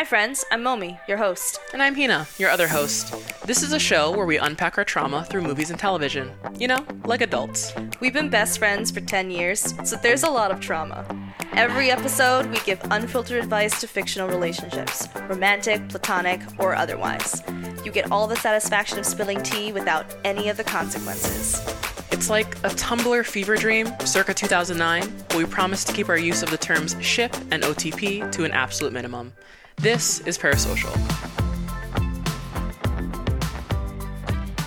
Hi, friends. I'm Momi, your host. And I'm Hina, your other host. This is a show where we unpack our trauma through movies and television. You know, like adults. We've been best friends for 10 years, so there's a lot of trauma. Every episode, we give unfiltered advice to fictional relationships romantic, platonic, or otherwise. You get all the satisfaction of spilling tea without any of the consequences. It's like a Tumblr fever dream, circa 2009, but we promise to keep our use of the terms ship and OTP to an absolute minimum. This is Parasocial.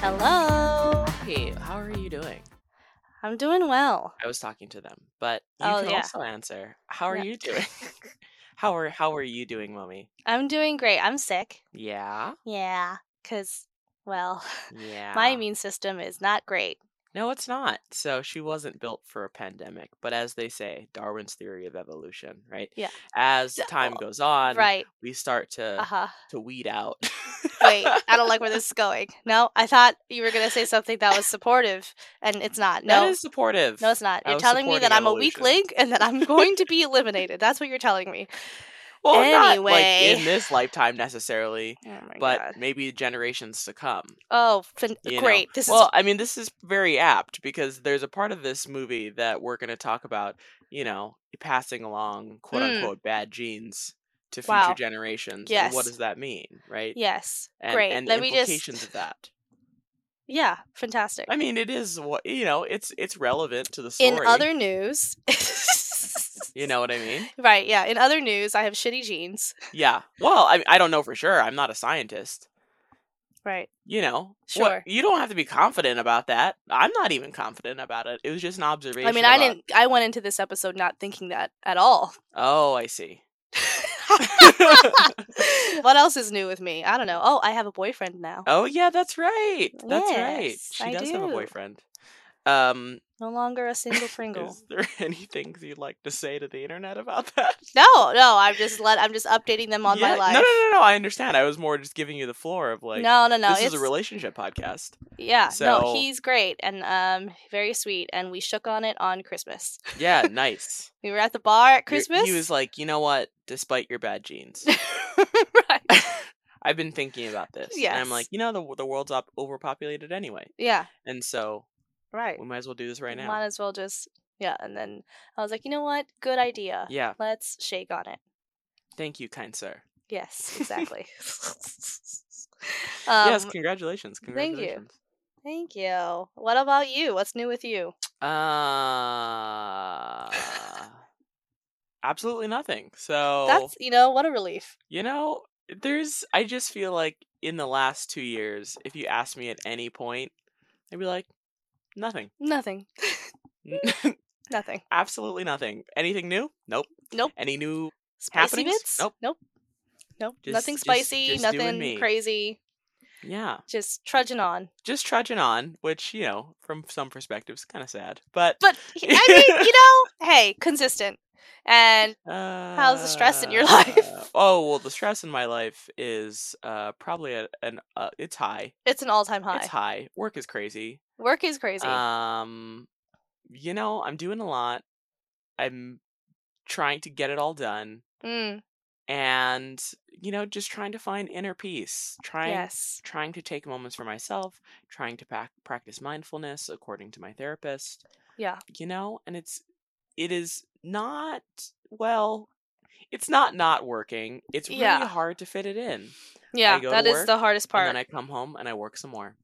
Hello. Hey, how are you doing? I'm doing well. I was talking to them, but you Oh, can yeah. also answer. How are Yeah. you doing? how are how are you doing, Momi? I'm doing great. I'm sick. Yeah, Yeah, because, well, yeah. my immune system is not great. No, it's not. So she wasn't built for a pandemic, but as they say, Darwin's theory of evolution, right? Yeah. As time goes on, Right. we start to Uh huh. to weed out. Wait, I don't like where this is going. No, I thought you were going to say something that was supportive, and it's not. No, That is supportive. no, it's not. You're telling me that I'm a weak link and that I'm going to be eliminated. That's what you're telling me. Well, not like Anyway. in this lifetime necessarily, Oh but god. maybe generations to come. Oh, fin- know. great. This well, is I mean, this is very apt because there's a part of this movie that we're going to talk about. You know, passing along quote Mm. unquote bad genes to future Wow. generations. and what does that mean, right? yes. and, great. and Let me implications just of that. Yeah, fantastic. I mean, it is what you know. It's it's relevant to the story. In other news, you know what I mean? right? Yeah. In other news, I have shitty genes. Yeah. Well, I I don't know for sure. I'm not a scientist. Right. You know, Sure. What, you don't have to be confident about that. I'm not even confident about it. It was just an observation. I mean, I about- didn't. I went into this episode not thinking that at all. Oh, I see. what else is new with me? I don't know. Oh, I have a boyfriend now. oh yeah, that's right. That's right. She I does have a boyfriend. Um, No longer a single Pringle. is there anything you'd like to say to the internet about that? No, no. I'm just let. I'm just updating them on Yeah, my life. No, no, no, no. I understand. I was more just giving you the floor of like, no, no, no. this it's is a relationship podcast. yeah. So- no, he's great and um very sweet, and we shook on it on Christmas. Yeah, nice. We were at the bar at You're- Christmas. He was like, you know what? Despite your bad genes, right. I've been thinking about this. And I'm like, you know, the the world's up overpopulated anyway, Yeah. and so Right. we might as well do this right now. Might as well just yeah. And then I was like, you know what? Good idea. Yeah. Let's shake on it. Thank you, kind sir. Yes, exactly. um, yes, congratulations. thank you. Thank you. What about you? What's new with you? Uh, absolutely nothing. So That's you know what a relief. you know, there's. I just feel like in the last two years, if you ask me at any point, I'd be like, nothing. Nothing. Nothing. absolutely nothing. Anything new? Nope. Nope. Any new? Spicy bits? Nope. Nope. Nope. Just- nothing spicy. just doing nothing crazy. Yeah, Just trudging on. just trudging on, which you know, from some perspectives, kind of sad. But But I mean, you know, hey, consistent. And how's the stress in your life? Oh well, the stress in my life is uh probably a, an uh, it's high. it's an all-time high. It's high. Work is crazy. Work is crazy. Um, you know, I'm doing a lot. I'm trying to get it all done, mm, and you know, just trying to find inner peace. Trying yes. trying to take moments for myself, trying to pac- practice mindfulness according to my therapist, Yeah. you know, and it's it is not well, it's not not working. It's really Yeah. hard to fit it in. Yeah, that to is the hardest part. And then I come home and I work some more.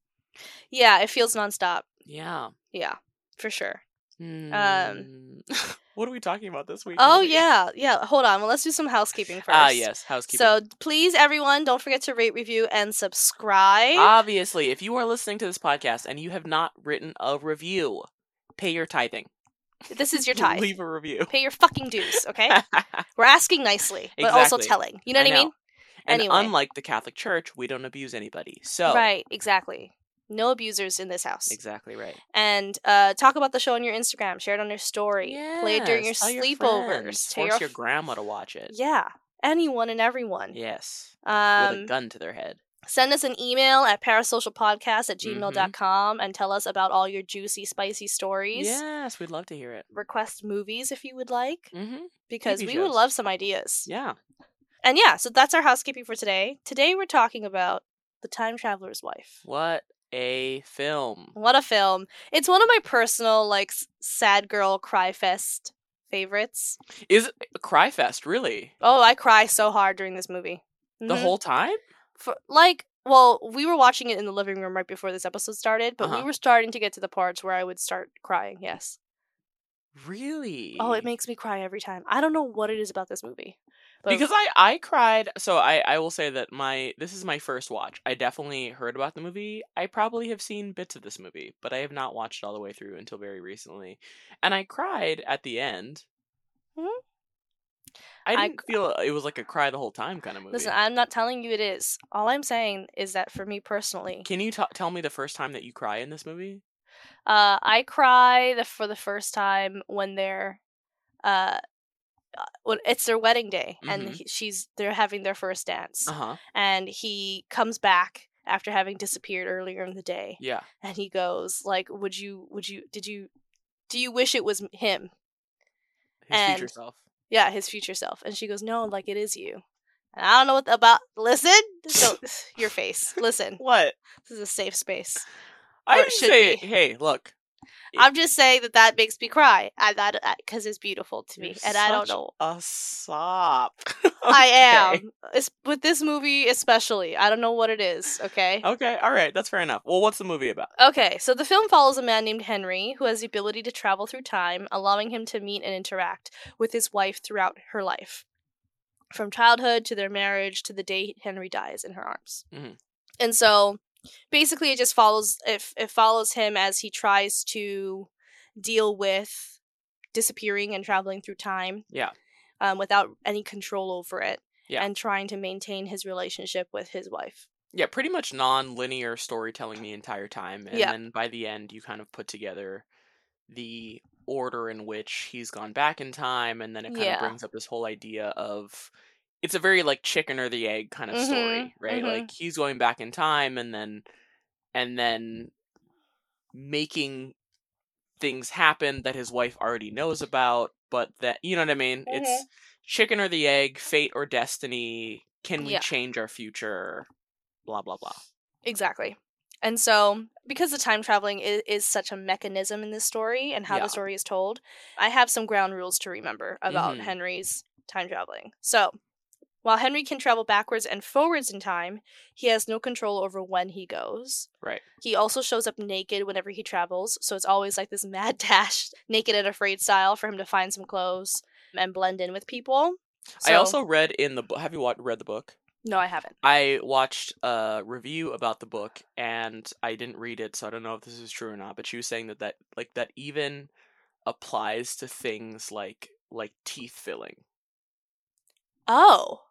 Yeah, it feels nonstop. Yeah. Yeah, for sure. Mm. what are we talking about this week? Oh yeah, yeah. Hold on. Well, let's do some housekeeping first. Ah, yes, housekeeping. So please, everyone, don't forget to rate, review, and subscribe. obviously, if you are listening to this podcast and you have not written a review, pay your tithing. This is your tithe. Leave a review. Pay your fucking dues, okay? We're asking nicely, but also telling. You know what I, mean? And Anyway. unlike the Catholic Church, we don't abuse anybody. So Right. Exactly. No abusers in this house. exactly right. And uh, talk about the show on your Instagram. Share it on your story. Play it during your sleepovers. Tell Force your your grandma to watch it. yeah, anyone and everyone. Yes. Um, With a gun to their head. Send us an email at parasocialpodcast at gmail.com and tell us about all your juicy, spicy stories. Yes, we'd love to hear it. Request movies if you would like, Mm-hmm. because TV we would love some ideas. Yeah. And yeah, so that's our housekeeping for today. Today we're talking about The Time Traveler's Wife. What a film. What a film. It's one of my personal, like, sad girl cry fest favorites. Is it cry fest, really? Oh, I cry so hard during this movie. The Mhm. whole time? For, like, well, we were watching it in the living room right before this episode started, but we Uh-huh. were starting to get to the parts where I would start crying, yes. Really? Oh, it makes me cry every time. I don't know what it is about this movie. Because I I cried. So I I will say that my this is my first watch. I definitely heard about the movie. I probably have seen bits of this movie, but I have not watched all the way through until very recently. And I cried at the end. Mhm. I I didn't feel it was like a cry the whole time kind of movie. Listen, I'm not telling you it is. All I'm saying is that for me personally, Can you t- tell me the first time that you cry in this movie? uh, I cry the, for the first time when they're, uh, uh, when it's their wedding day and Mhm. he, she's they're having their first dance Uh huh. and he comes back after having disappeared earlier in the day Yeah. and he goes like would you would you did you do you wish it was him His future self. Yeah his future self and she goes no like it is you and i don't know what about listen so your face listen What? this is a safe space I didn't should say. be. Hey, look. I'm just saying that that makes me cry and that because it's beautiful to me You're and i don't know A sop. i am it's, with this movie especially i don't know what it is okay Okay, all right, that's fair enough. Well, what's the movie about? Okay, so the film follows a man named Henry who has the ability to travel through time, allowing him to meet and interact with his wife throughout her life. From childhood to their marriage to the day Henry dies in her arms. Mhm. And so basically it just follows it, it follows him as he tries to deal with disappearing and traveling through time. Yeah. Um, without any control over it. Yeah. And trying to maintain his relationship with his wife. Yeah, pretty much non-linear storytelling the entire time, and Yeah. then by the end, you kind of put together the order in which he's gone back in time, and then it kind Yeah. of brings up this whole idea of it's a very like chicken or the egg kind of story, Mhm, right? mhm. Like he's going back in time, and then and then making things happen that his wife already knows about, but that you know what I mean? It's Mhm. chicken or the egg, fate or destiny. Can we Yeah. change our future? Blah blah blah. Exactly. And so, because the time traveling is, is such a mechanism in this story and how Yeah. the story is told, I have some ground rules to remember about Mhm. Henry's time traveling. So, while Henry can travel backwards and forwards in time, he has no control over when he goes. Right. He also shows up naked whenever he travels, so it's always like this mad dash, naked and afraid style for him to find some clothes and blend in with people. I also read in the book. Have you read the book? no, I haven't. I watched a review about the book, and I didn't read it, so I don't know if this is true or not. But she was saying that that like that even applies to things like like teeth filling. Oh,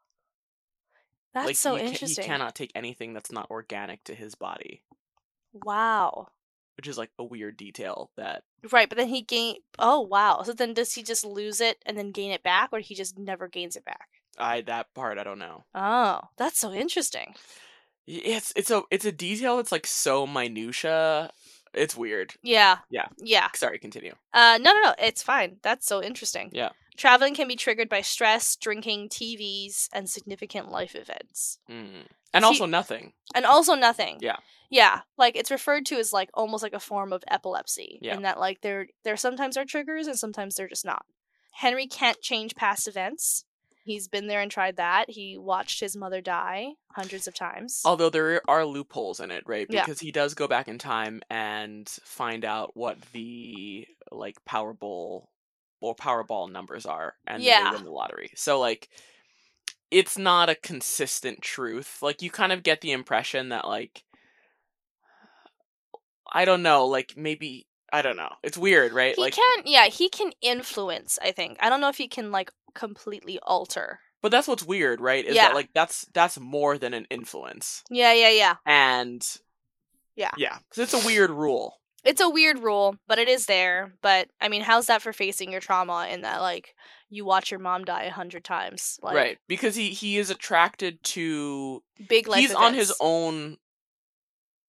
that's like so he, ca- interesting. he cannot take anything that's not organic to his body, Wow. which is like a weird detail that Right, but then he gain. Oh wow! So then does he just lose it and then gain it back, or he just never gains it back? I that part I don't know. Oh, that's so interesting. It's it's a it's a detail that's like so minutia. It's weird. Yeah. Yeah. Yeah. Sorry, continue. Uh, no, no, no. It's fine. That's so interesting. Yeah. Traveling can be triggered by stress, drinking, TVs, and significant life events, Mm. And also nothing. and also nothing. Yeah. Yeah, like it's referred to as like almost like a form of epilepsy. Yeah. In that like there there sometimes are triggers and sometimes they're just not. Henry can't change past events. He's been there and tried that. He watched his mother die hundreds of times. Although there are loopholes in it, right? Yeah. Because he does go back in time and find out what the like Powerball or Powerball numbers are, and then Yeah. they win the lottery. So like, it's not a consistent truth. Like you kind of get the impression that like, I don't know, like maybe I don't know. It's weird, right? he like, can yeah, he can influence, I think. I don't know if he can like completely alter. but that's what's weird, right? Is Yeah. that like that's that's more than an influence, Yeah, yeah, yeah. and Yeah. yeah, because it's a weird rule. It's a weird rule, but it is there. But I mean, how's that for facing your trauma in that like you watch your mom die a hundred times? Like right because he he is attracted to big life he's on his own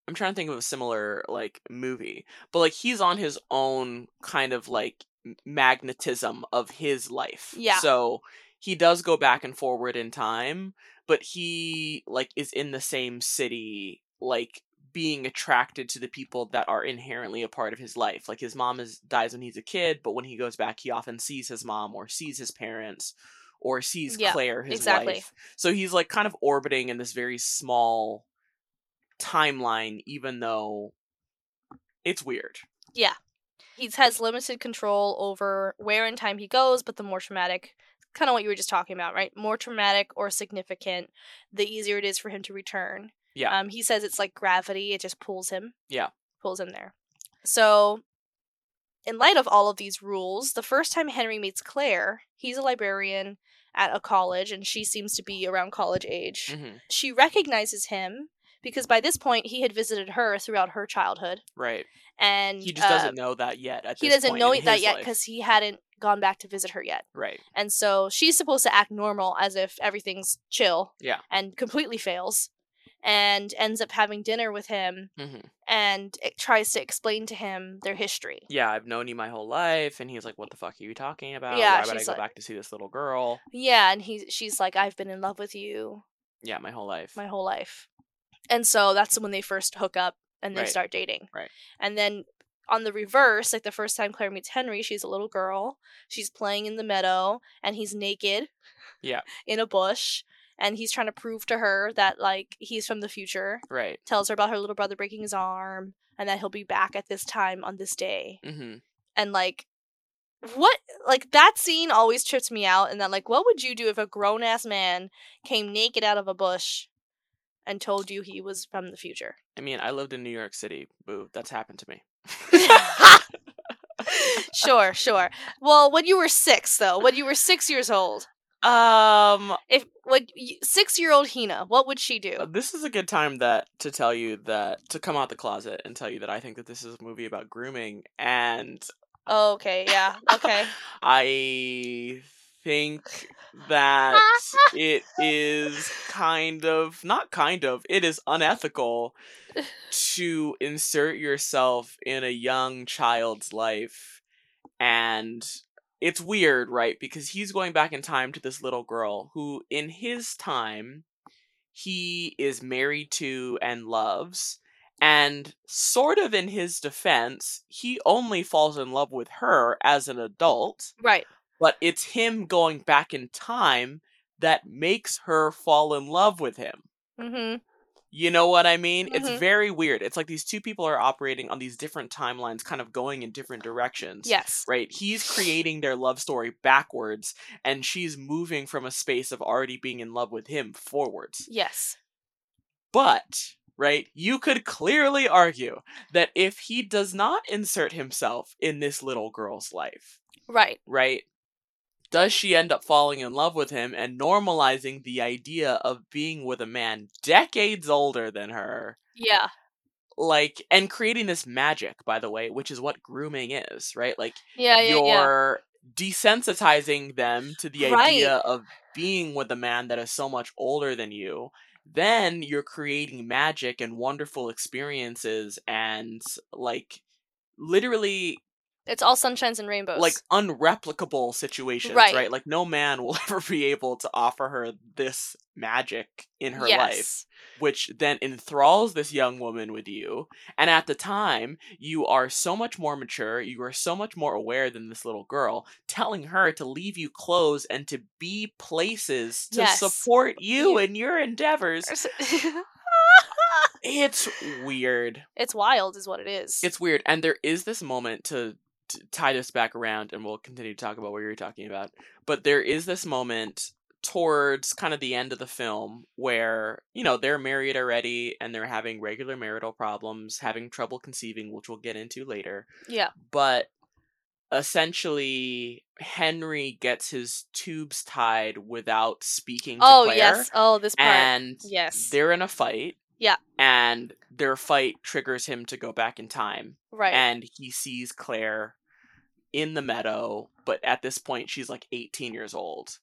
i'm trying to think of a similar like movie but like he's on his own kind of like magnetism of his life Yeah. so he does go back and forward in time, but he like is in the same city, like being attracted to the people that are inherently a part of his life. Like his mom is dies when he's a kid, but when he goes back, he often sees his mom or sees his parents or sees Yeah, Claire, his exactly. wife. So he's like kind of orbiting in this very small timeline, even though it's weird. Yeah. He has limited control over where in time he goes, but the more traumatic, kind of what you were just talking about, right? More traumatic or significant, the easier it is for him to return. Yeah. Um, he says it's like gravity; it just pulls him. Yeah. Pulls him there. So, in light of all of these rules, the first time Henry meets Claire, he's a librarian at a college, and she seems to be around college age. hmm She recognizes him because by this point he had visited her throughout her childhood, Right. and He just uh, doesn't know that yet. At he doesn't know that yet because he hadn't gone back to visit her yet. Right. And so she's supposed to act normal as if everything's chill. Yeah. And completely fails. And ends up having dinner with him hmm and it tries to explain to him their history. Yeah, I've known you my whole life, and he's like, "What the fuck are you talking about? Yeah, Why would I go like- back to see this little girl? Yeah, and he she's like, I've been in love with you Yeah, my whole life. my whole life. And so that's when they first hook up and they Right. start dating. Right. And then on the reverse, like the first time Claire meets Henry, she's a little girl. She's playing in the meadow and he's naked. Yeah. In a bush. And he's trying to prove to her that like he's from the future. Right. Tells her about her little brother breaking his arm and that he'll be back at this time on this day. hmm And like what like that scene always trips me out and that like what would you do if a grown ass man came naked out of a bush and told you he was from the future I mean, I lived in New York City. Boo, that's happened to me. sure sure well when you were six though when you were six years old Um, if when six year old hina what would she do Uh, this is a good time that to tell you that to come out the closet and tell you that I think that this is a movie about grooming, and oh, okay yeah okay I think that it is kind of not kind of it is unethical to insert yourself in a young child's life and it's weird right? Because he's going back in time to this little girl who in his time he is married to and loves and sort of in his defense he only falls in love with her as an adult right but it's him going back in time that makes her fall in love with him. mm-hmm You know what I mean? It's Mhm. very weird. It's like these two people are operating on these different timelines, kind of going in different directions. yes Right? He's creating their love story backwards, and she's moving from a space of already being in love with him forwards. yes But, right, you could clearly argue that if he does not insert himself in this little girl's life, right right? Does she end up falling in love with him and normalizing the idea of being with a man decades older than her? yeah Like, and creating this magic, by the way, which is what grooming is, right? Like, yeah yeah yeah you're desensitizing them to the Right. idea of being with a man that is so much older than you. Then you're creating magic and wonderful experiences and, like, literally it's all sunshines and rainbows like unreplicable situations, right. Right. Like no man will ever be able to offer her this magic in her yes life, which then enthralls this young woman with you. And at the time, you are so much more mature, you are so much more aware than this little girl, telling her to leave you clothes and to be places to Yes. support you You- in your endeavors. It's weird. it's wild is what it is It's weird, and there is this moment to, tie this back around, and we'll continue to talk about what you're talking about. But there is this moment towards kind of the end of the film where you know they're married already and they're having regular marital problems, having trouble conceiving, which we'll get into later. yeah But essentially, Henry gets his tubes tied without speaking to oh Claire, yes oh this part and Yes. they're in a fight. Yeah. And their fight triggers him to go back in time right and he sees Claire in the meadow, but at this point she's like 18 years old.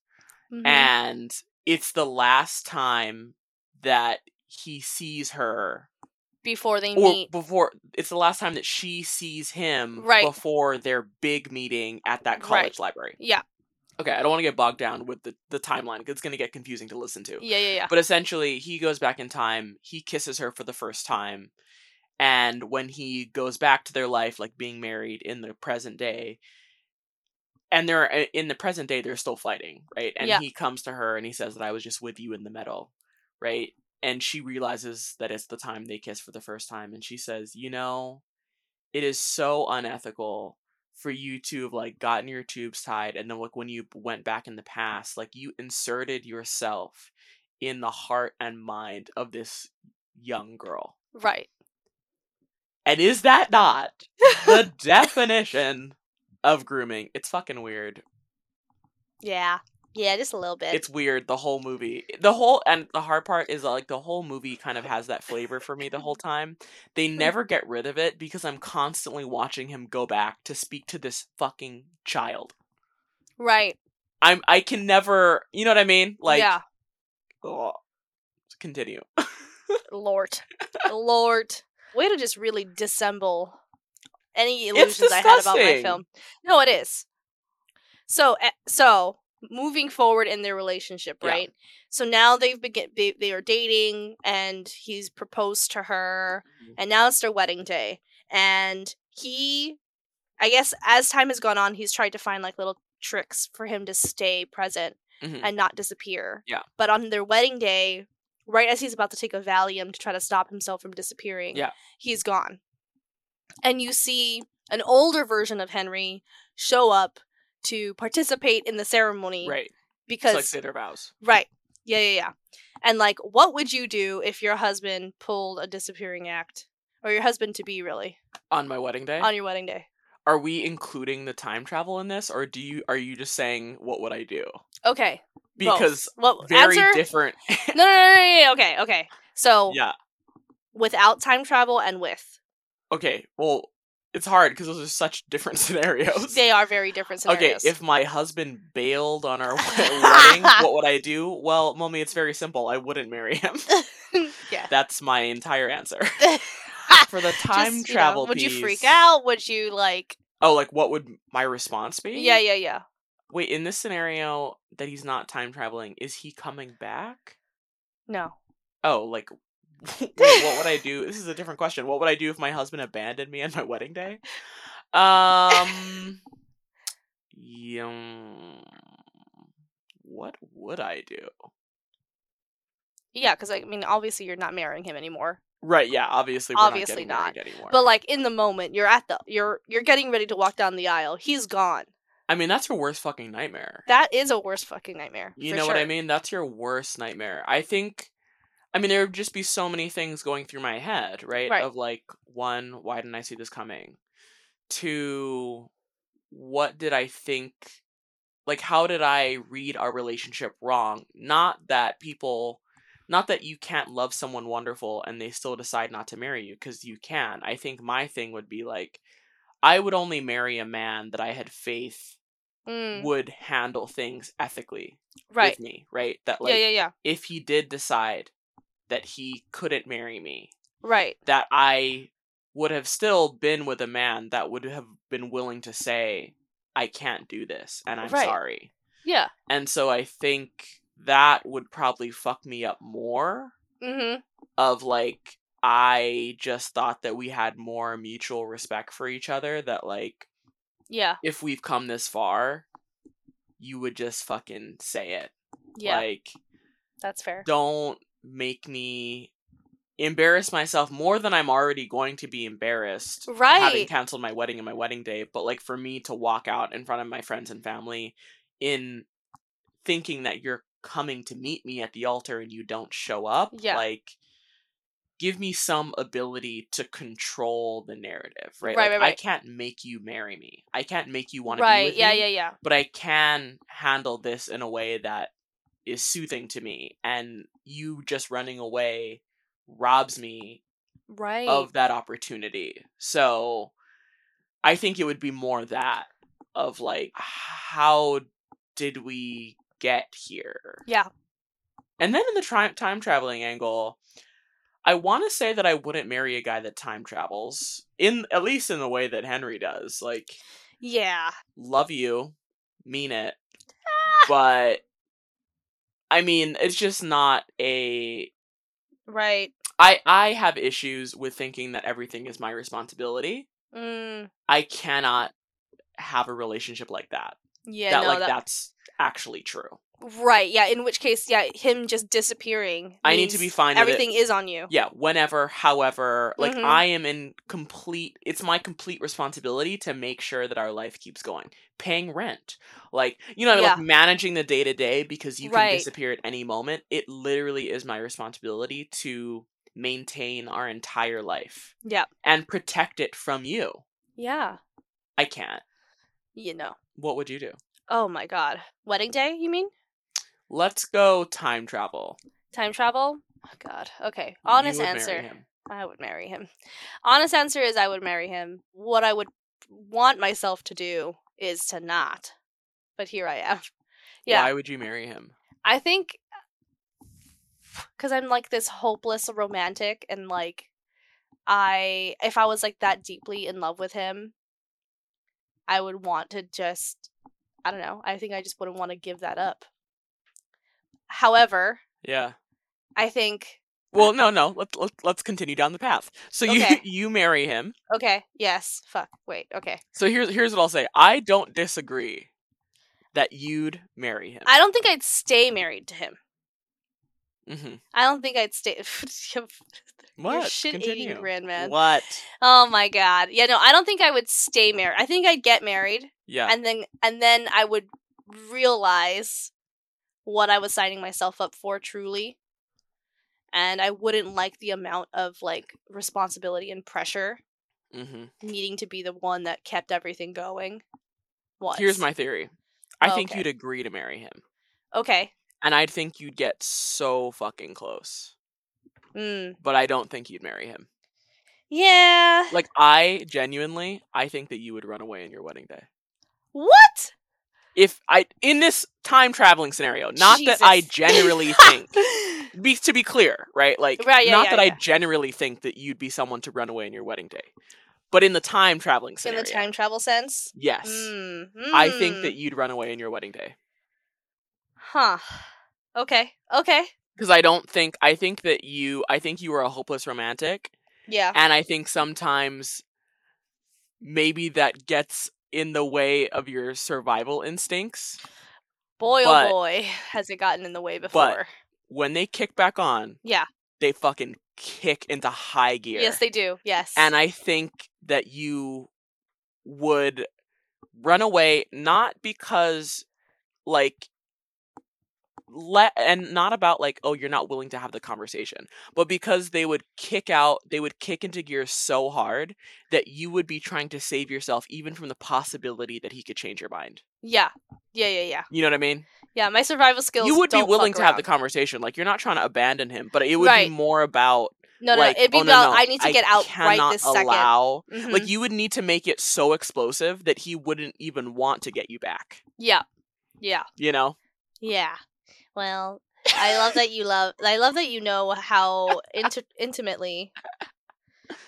Mhm. And it's the last time that he sees her before they or meet before it's the last time that she sees him Right. before their big meeting at that college library. yeah Okay, I don't want to get bogged down with the, the timeline because it's going to get confusing to listen to. Yeah, yeah, yeah. But essentially, he goes back in time, he kisses her for the first time, and when he goes back to their life, like being married in the present day, and they're uh, in the present day, they're still fighting, right? And Yeah. he comes to her and he says that I was just with you in the meadow, right? And she realizes that it's the time they kiss for the first time, and she says, "You know, it is so unethical for you to have like gotten your tubes tied and then like when you went back in the past like you inserted yourself in the heart and mind of this young girl Right. and is that not the definition of grooming it's fucking weird Yeah. Yeah, just a little bit. it's weird the whole movie the whole and the hard part is like the whole movie kind of has that flavor for me the whole time they never get rid of it because i'm constantly watching him go back to speak to this fucking child right. i'm i can never you know what i mean like yeah. continue Lord. Lord. Way to just really dissemble any illusions I had about my film. No, it is. So, eh, so moving forward in their relationship, Yeah. right? So now they've begin they, they are dating, and he's proposed to her, Mhm. and now it's their wedding day, and he, I guess, as time has gone on, he's tried to find like little tricks for him to stay present Mhm. and not disappear. Yeah. But on their wedding day, right as he's about to take a Valium to try to stop himself from disappearing, Yeah. he's gone. And you see an older version of Henry show up to participate in the ceremony right because it's like their vows right. Yeah, yeah, yeah. And like what would you do if your husband pulled a disappearing act? Or your husband to be really on my wedding day on your wedding day. are we including the time travel in this or do you are you just saying what would i do Okay. because well, very answer different No, no, no, no, no, okay, okay. So yeah without time travel and with. okay well it's hard because those are such different scenarios They are very different scenarios. Okay, if my husband bailed on our wedding, what would I do? Well, Momi, it's very simple. I wouldn't marry him. yeah. That's my entire answer. For the time Just, you know, travel would you freak out? Would you like Oh, like what would my response be? Yeah, yeah, yeah. Wait, in this scenario that he's not time traveling, is he coming back? No. Oh, like what would I do? This is a different question. What would I do if my husband abandoned me on my wedding day? Um yum, what would I do? Yeah, because I mean, obviously you're not marrying him anymore. Right, yeah, obviously we're Obviously not, married anymore. But like in the moment, you're at the you're you're getting ready to walk down the aisle. He's gone. I mean, that's your worst fucking nightmare. That is a worst fucking nightmare. You know what I mean? That's your worst nightmare. I think I mean there would just be so many things going through my head, right? Right. Of like one, why didn't I see this coming? Two, what did I think like how did I read our relationship wrong? Not that people not that you can't love someone wonderful and they still decide not to marry you because you can. I think my thing would be like I would only marry a man that I had faith Mm, would handle things ethically right. with me, right? That like yeah, yeah, yeah. if he did decide that he couldn't marry me, Right. that I would have still been with a man that would have been willing to say, I can't do this and I'm Right. sorry. Yeah. And so I think that would probably fuck me up more Mm-hmm. of like I just thought that we had more mutual respect for each other that like Yeah. if we've come this far you would just fucking say it. Yeah. Like that's fair. don't make me embarrass myself more than I'm already going to be embarrassed Right. having Right. canceled my wedding and my wedding day, but like for me to walk out in front of my friends and family in thinking that you're coming to meet me at the altar and you don't show up, Yeah. like give me some ability to control the narrative, right? Right, Like, right, I can't make you marry me. I can't make you want to be Right. with Yeah, me yeah, yeah. but I can handle this in a way that is soothing to me. And you just running away robs me Right. of that opportunity. So I think it would be more that of like, how did we get here? Yeah. And then in the tri- time traveling angle, I want to say that I wouldn't marry a guy that time travels in at least in the way that Henry does. Like, Yeah. love you, mean it, ah. but I mean, it's just not a right. I I have issues with thinking that everything is my responsibility. Mm, I cannot have a relationship like that. yeah, that no, like that, that's actually true. Right. Yeah, in which case, yeah, him just disappearing. I need to be fine with it. Everything is on you. Yeah, whenever, however, like Mhm. I am in complete it's my complete responsibility to make sure that our life keeps going. Paying rent. Like, you know, Yeah. like managing the day to day because you can disappear at any moment. It literally is my responsibility to maintain our entire life Yeah. and protect it from you. Yeah. I can't. You know. What would you do? Oh my god. Wedding day, you mean? Let's go time travel. Time travel? Oh god. Okay. Honest answer. I would marry him. Honest answer is I would marry him. What I would want myself to do is to not. But here I am. Yeah. Why would you marry him? I think because I'm like this hopeless romantic, and like I, if I was like that deeply in love with him, I would want to just, I don't know. I think I just wouldn't want to give that up. However, Yeah. I think Well, no, no. Let's let's, let's continue down the path. So you Okay. you marry him. okay, yes, fuck, wait, okay. So here's here's what I'll say. I don't disagree that you'd marry him. I don't think I'd stay married to him. hmm I don't think I'd stay. What? shit Continue. eating grand man. What? Oh my god. Yeah, no, I don't think I would stay married. I think I'd get married. Yeah. and then and then I would realize what I was signing myself up for truly. And I wouldn't like the amount of like responsibility and pressure hmm needing to be the one that kept everything going. Was. Here's my theory. I think you'd agree to marry him, Okay. and I think you'd get so fucking close. Mm. But I don't think you'd marry him. Yeah. Like I genuinely, I think that you would run away on your wedding day. what? If I in this time traveling scenario, not that I generally think be to be clear, right? Like Right, yeah, not yeah, that I generally think that you'd be someone to run away on your wedding day. But in the time traveling scenario. In the time travel sense? Yes. Mm. I think that you'd run away on your wedding day. Huh. Okay. Okay. Because I don't think I think that you I think you are a hopeless romantic. Yeah. And I think sometimes maybe that gets in the way of your survival instincts. Boy, oh but- oh boy, has it gotten in the way before. When they kick back on, yeah. they fucking kick into high gear. Yes, they do. Yes. And I think that you would run away not because like let and not about like oh you're not willing to have the conversation but because they would kick out they would kick into gear so hard that you would be trying to save yourself even from the possibility that he could change your mind yeah. Yeah, yeah, yeah. you know what i mean Yeah, my survival skills. you would be willing to have the conversation like you're not trying to abandon him but it would Right. be more about No, no, like it'd be oh, about no, I need to get out right this second. allow Mhm. like you would need to make it so explosive that he wouldn't even want to get you back. yeah, yeah, You know? yeah. Well, I love that you love. I love that you know how inti- intimately.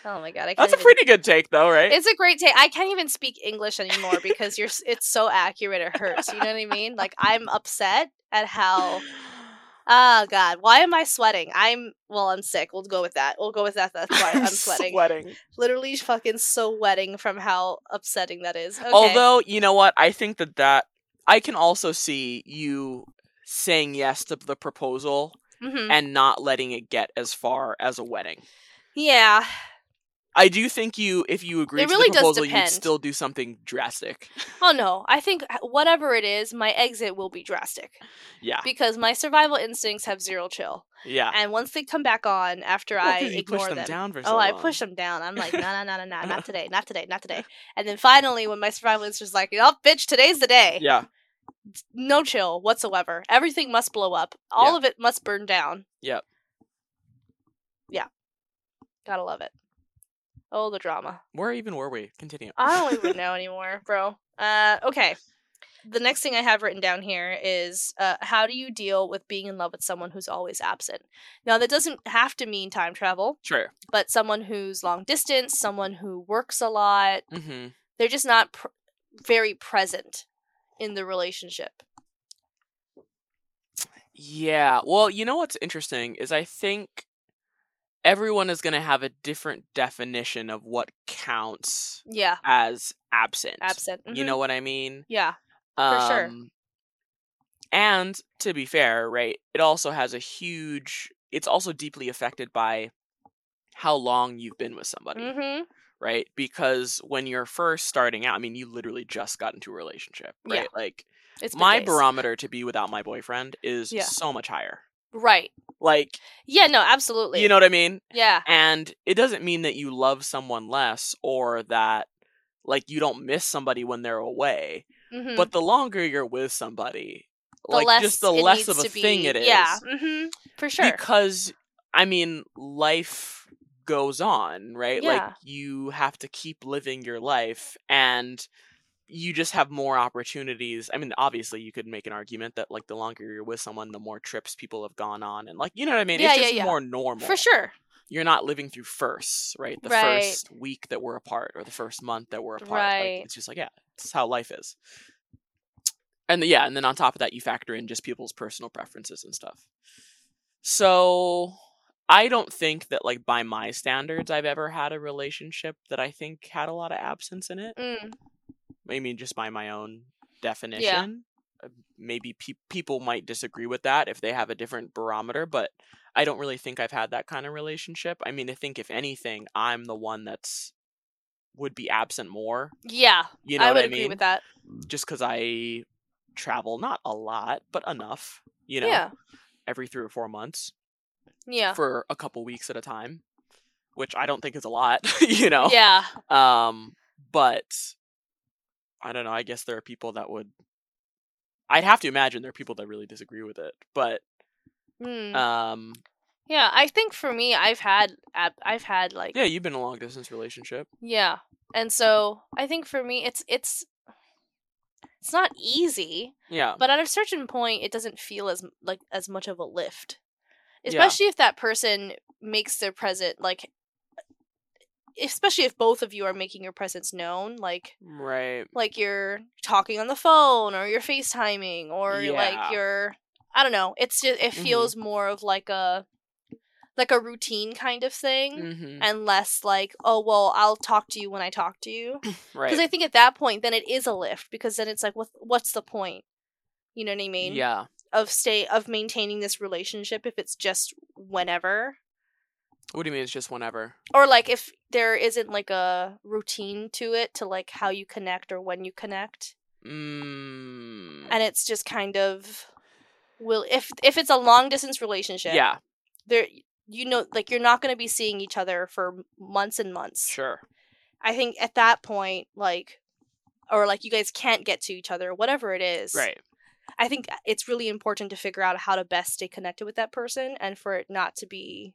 Oh my god, I can't That's a even- pretty good take though, right? It's a great take. I can't even speak English anymore because you're. It's so accurate. It hurts. You know what I mean? Like I'm upset at how. Oh God, why am I sweating? I'm well. I'm sick. We'll go with that. We'll go with that. That's why I'm sweating. Sweating. Literally, fucking so sweating from how upsetting that is. Okay. Although, you know what? I think that that I can also see you saying yes to the proposal Mhm. and not letting it get as far as a wedding. yeah, I do think you if you agree It to really the proposal you'd still do something drastic. Oh no, I think whatever it is, my exit will be drastic Yeah. because my survival instincts have zero chill, Yeah. and once they come back on after Well, I ignore push them, them. Oh, so I push them down. I'm like, no, no, no, no, no, not today, not today, not today. And then finally, when my survival instincts like, oh, bitch, today's the day. Yeah. No chill whatsoever. Everything must blow up. All Yeah. of it must burn down. Yep. Yeah. Gotta love it. Oh, the drama. Where even were we? Continue. I don't even know anymore, bro. Uh, okay. The next thing I have written down here is uh, how do you deal with being in love with someone who's always absent? Now, that doesn't have to mean time travel, Sure. but someone who's long distance, someone who works a lot, Mm-hmm. they're just not pr- very present in the relationship. Yeah. Well, you know what's interesting is I think everyone is going to have a different definition of what counts Yeah, as absent. absent. You Mhm. know what I mean? Yeah, for sure. Um, And to be fair, right, it also has a huge it's also deeply affected by how long you've been with somebody, Mm-hmm. Right? Because when you're first starting out, I mean, you literally just got into a relationship, Yeah. right? Like It's my days. barometer to be without my boyfriend is Yeah. so much higher. Right. Like, Yeah. No. Absolutely. you know what I mean? Yeah. And it doesn't mean that you love someone less or that like you don't miss somebody when they're away. Mm-hmm. But the longer you're with somebody, the like less just the less of a be, thing it is. Yeah. Mm-hmm. For sure. Because I mean, life goes on, right? Like you have to keep living your life and you just have more opportunities. I mean, obviously you could make an argument that like the longer you're with someone, the more trips people have gone on and like you know what I mean? Yeah, it's yeah, just yeah. more normal. For sure. You're not living through firsts, right? The Right. first week that we're apart or the first month that we're apart. Like, Right. it's just like, yeah, it's how life is. And the, yeah, and then on top of that, you factor in just people's personal preferences and stuff. So I don't think that, like, by my standards, I've ever had a relationship that I think had a lot of absence in it. Mm. I mean, just by my own definition. Uh, Maybe pe- people might disagree with that if they have a different barometer, but I don't really think I've had that kind of relationship. I mean, I think if anything, I'm the one that's would be absent more. Yeah. You know I what would I agree mean? with that. Just because I travel not a lot, but enough. You know, Yeah. every three or four months Yeah. for a couple weeks at a time, which I don't think is a lot. you know. Yeah. Um, but I don't know. I guess there are people that would. I'd have to imagine there are people that really disagree with it, but Mm. um, yeah. I think for me, I've had I've had like yeah, you've been in a long distance relationship. Yeah. And so I think for me it's it's it's not easy, Yeah, but at a certain point it doesn't feel as like as much of a lift. Yeah. Especially if that person makes their present like especially if both of you are making your presence known, like right. like you're talking on the phone or you're FaceTiming or Yeah. like you're I don't know. It's just it Mhm. feels more of like a like a routine kind of thing hmm and less like, oh well, I'll talk to you when I talk to you. Right. Because I think at that point, then it is a lift. Because then it's like, what? What's the point? You know what I mean? yeah. Of stay of maintaining this relationship if it's just whenever, What do you mean? It's just whenever. or like if there isn't like a routine to it to like how you connect or when you connect, Mm, and it's just kind of will if if it's a long distance relationship, yeah. there you know like you're not going to be seeing each other for months and months. Sure. I think at that point, like, or like you guys can't get to each other, whatever it is. Right. I think it's really important to figure out how to best stay connected with that person and for it not to be.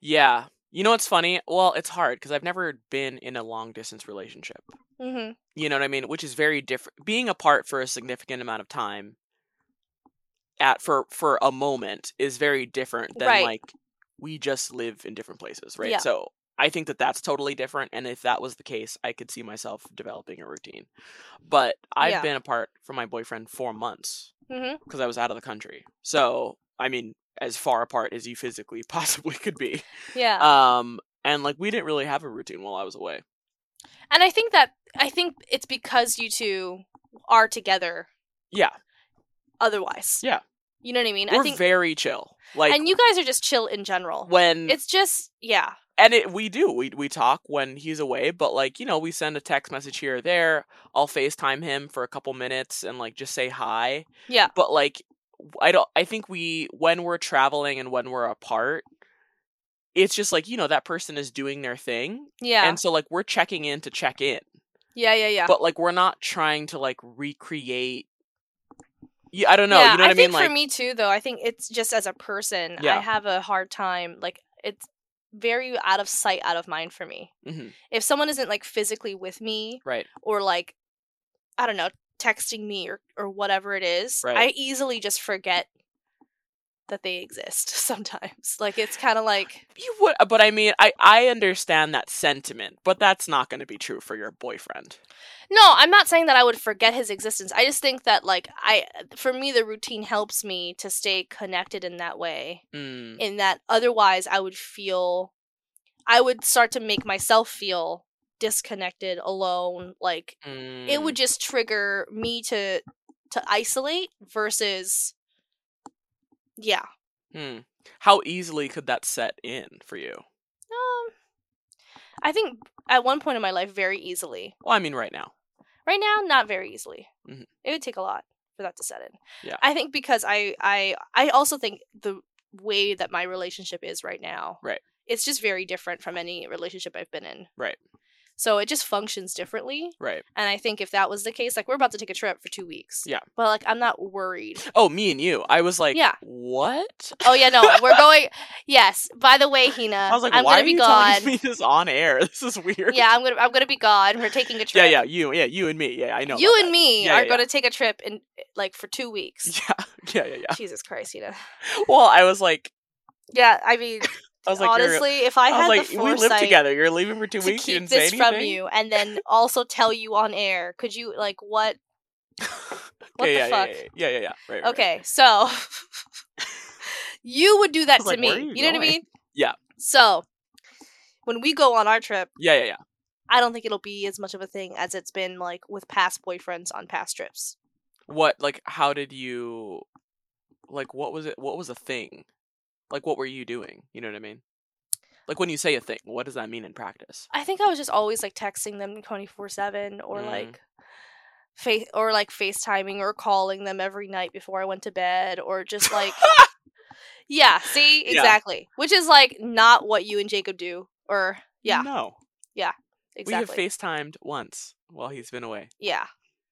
Yeah. You know what's funny? Well, it's hard because I've never been in a long distance relationship. Mm-hmm. You know what I mean? Which is very different. Being apart for a significant amount of time at for for a moment is very different than Right. like we just live in different places, right? Yeah. So I think that that's totally different, and if that was the case, I could see myself developing a routine. But I've Yeah. been apart from my boyfriend for months Mm-hmm. because I was out of the country. So I mean, as far apart as you physically possibly could be. Yeah. Um, and like we didn't really have a routine while I was away. and I think that, I think it's because you two are together Yeah, otherwise. Yeah. You know what I mean? we're I think, very chill. Like and you guys are just chill in general. when It's just, yeah. And it we do we we talk when he's away, but like you know we send a text message here or there. I'll Facetime him for a couple minutes and like just say hi. Yeah. But like I don't. I think we when we're traveling and when we're apart. It's just like you know that person is doing their thing, Yeah. and so like we're checking in to check in. yeah, yeah, yeah. but like we're not trying to like recreate yeah i don't know yeah, you know what i, mean think like for me too, though, I think it's just as a person, yeah. I have a hard time. Like it's very out of sight, out of mind for me. Mhm, If someone isn't like physically with me, right or like, I don't know, texting me or or whatever it is, Right. I easily just forget that they exist sometimes. Like it's kind of like You would, but I mean, I I understand that sentiment, but that's not going to be true for your boyfriend. No, I'm not saying that I would forget his existence. I just think that like I for me the routine helps me to stay connected in that way. Mm, In that otherwise I would feel I would start to make myself feel disconnected, alone, like it mm, would just trigger me to to isolate versus yeah. Hmm. How easily could that set in for you? Um I think at one point in my life very easily. Well, I mean, right now. Right now, not very easily. Mhm. It would take a lot for that to set in. Yeah. I think because I I I also think the way that my relationship is right now, Right. it's just very different from any relationship I've been in. Right. So it just functions differently. Right. And I think if that was the case, like we're about to take a trip for two weeks. Yeah. But like I'm not worried. Oh, me and you. I was like, Yeah. what? Oh yeah, no, we're going. Yes. By the way, Hina, I was like, I'm why gonna are be you gone. telling me this on air? This is weird. Yeah, I'm gonna I'm gonna be gone. We're taking a trip. Yeah, yeah, you, yeah, you and me. Yeah, I know. You and that. me Yeah, are yeah, going to take a trip in like for two weeks. Yeah, yeah, yeah, yeah. Jesus Christ, Hina. Well, I was like, Yeah, I mean, I was like, honestly, if I I had like, the we live together. You're leaving for two to weeks. you keep didn't say this from you and then also tell you on air, could you like what? What Okay, the yeah, fuck? Yeah, yeah, yeah, yeah, yeah. Right, right, right. Okay, so you would do that to like, me. you You, know what I mean? Yeah. So when we go on our trip, Yeah, yeah, yeah. I don't think it'll be as much of a thing as it's been like with past boyfriends on past trips. What, like, how did you, like, what was it? What was a thing? Like, what were you doing? You know what I mean? Like, when you say a thing, what does that mean in practice? I think I was just always like texting them twenty four seven or Mm. like face or like FaceTiming or calling them every night before I went to bed or just like Yeah, see? Yeah. Exactly. Which is like not what you and Jacob do. Or yeah, No. Yeah. Exactly. We have FaceTimed once while he's been away. yeah.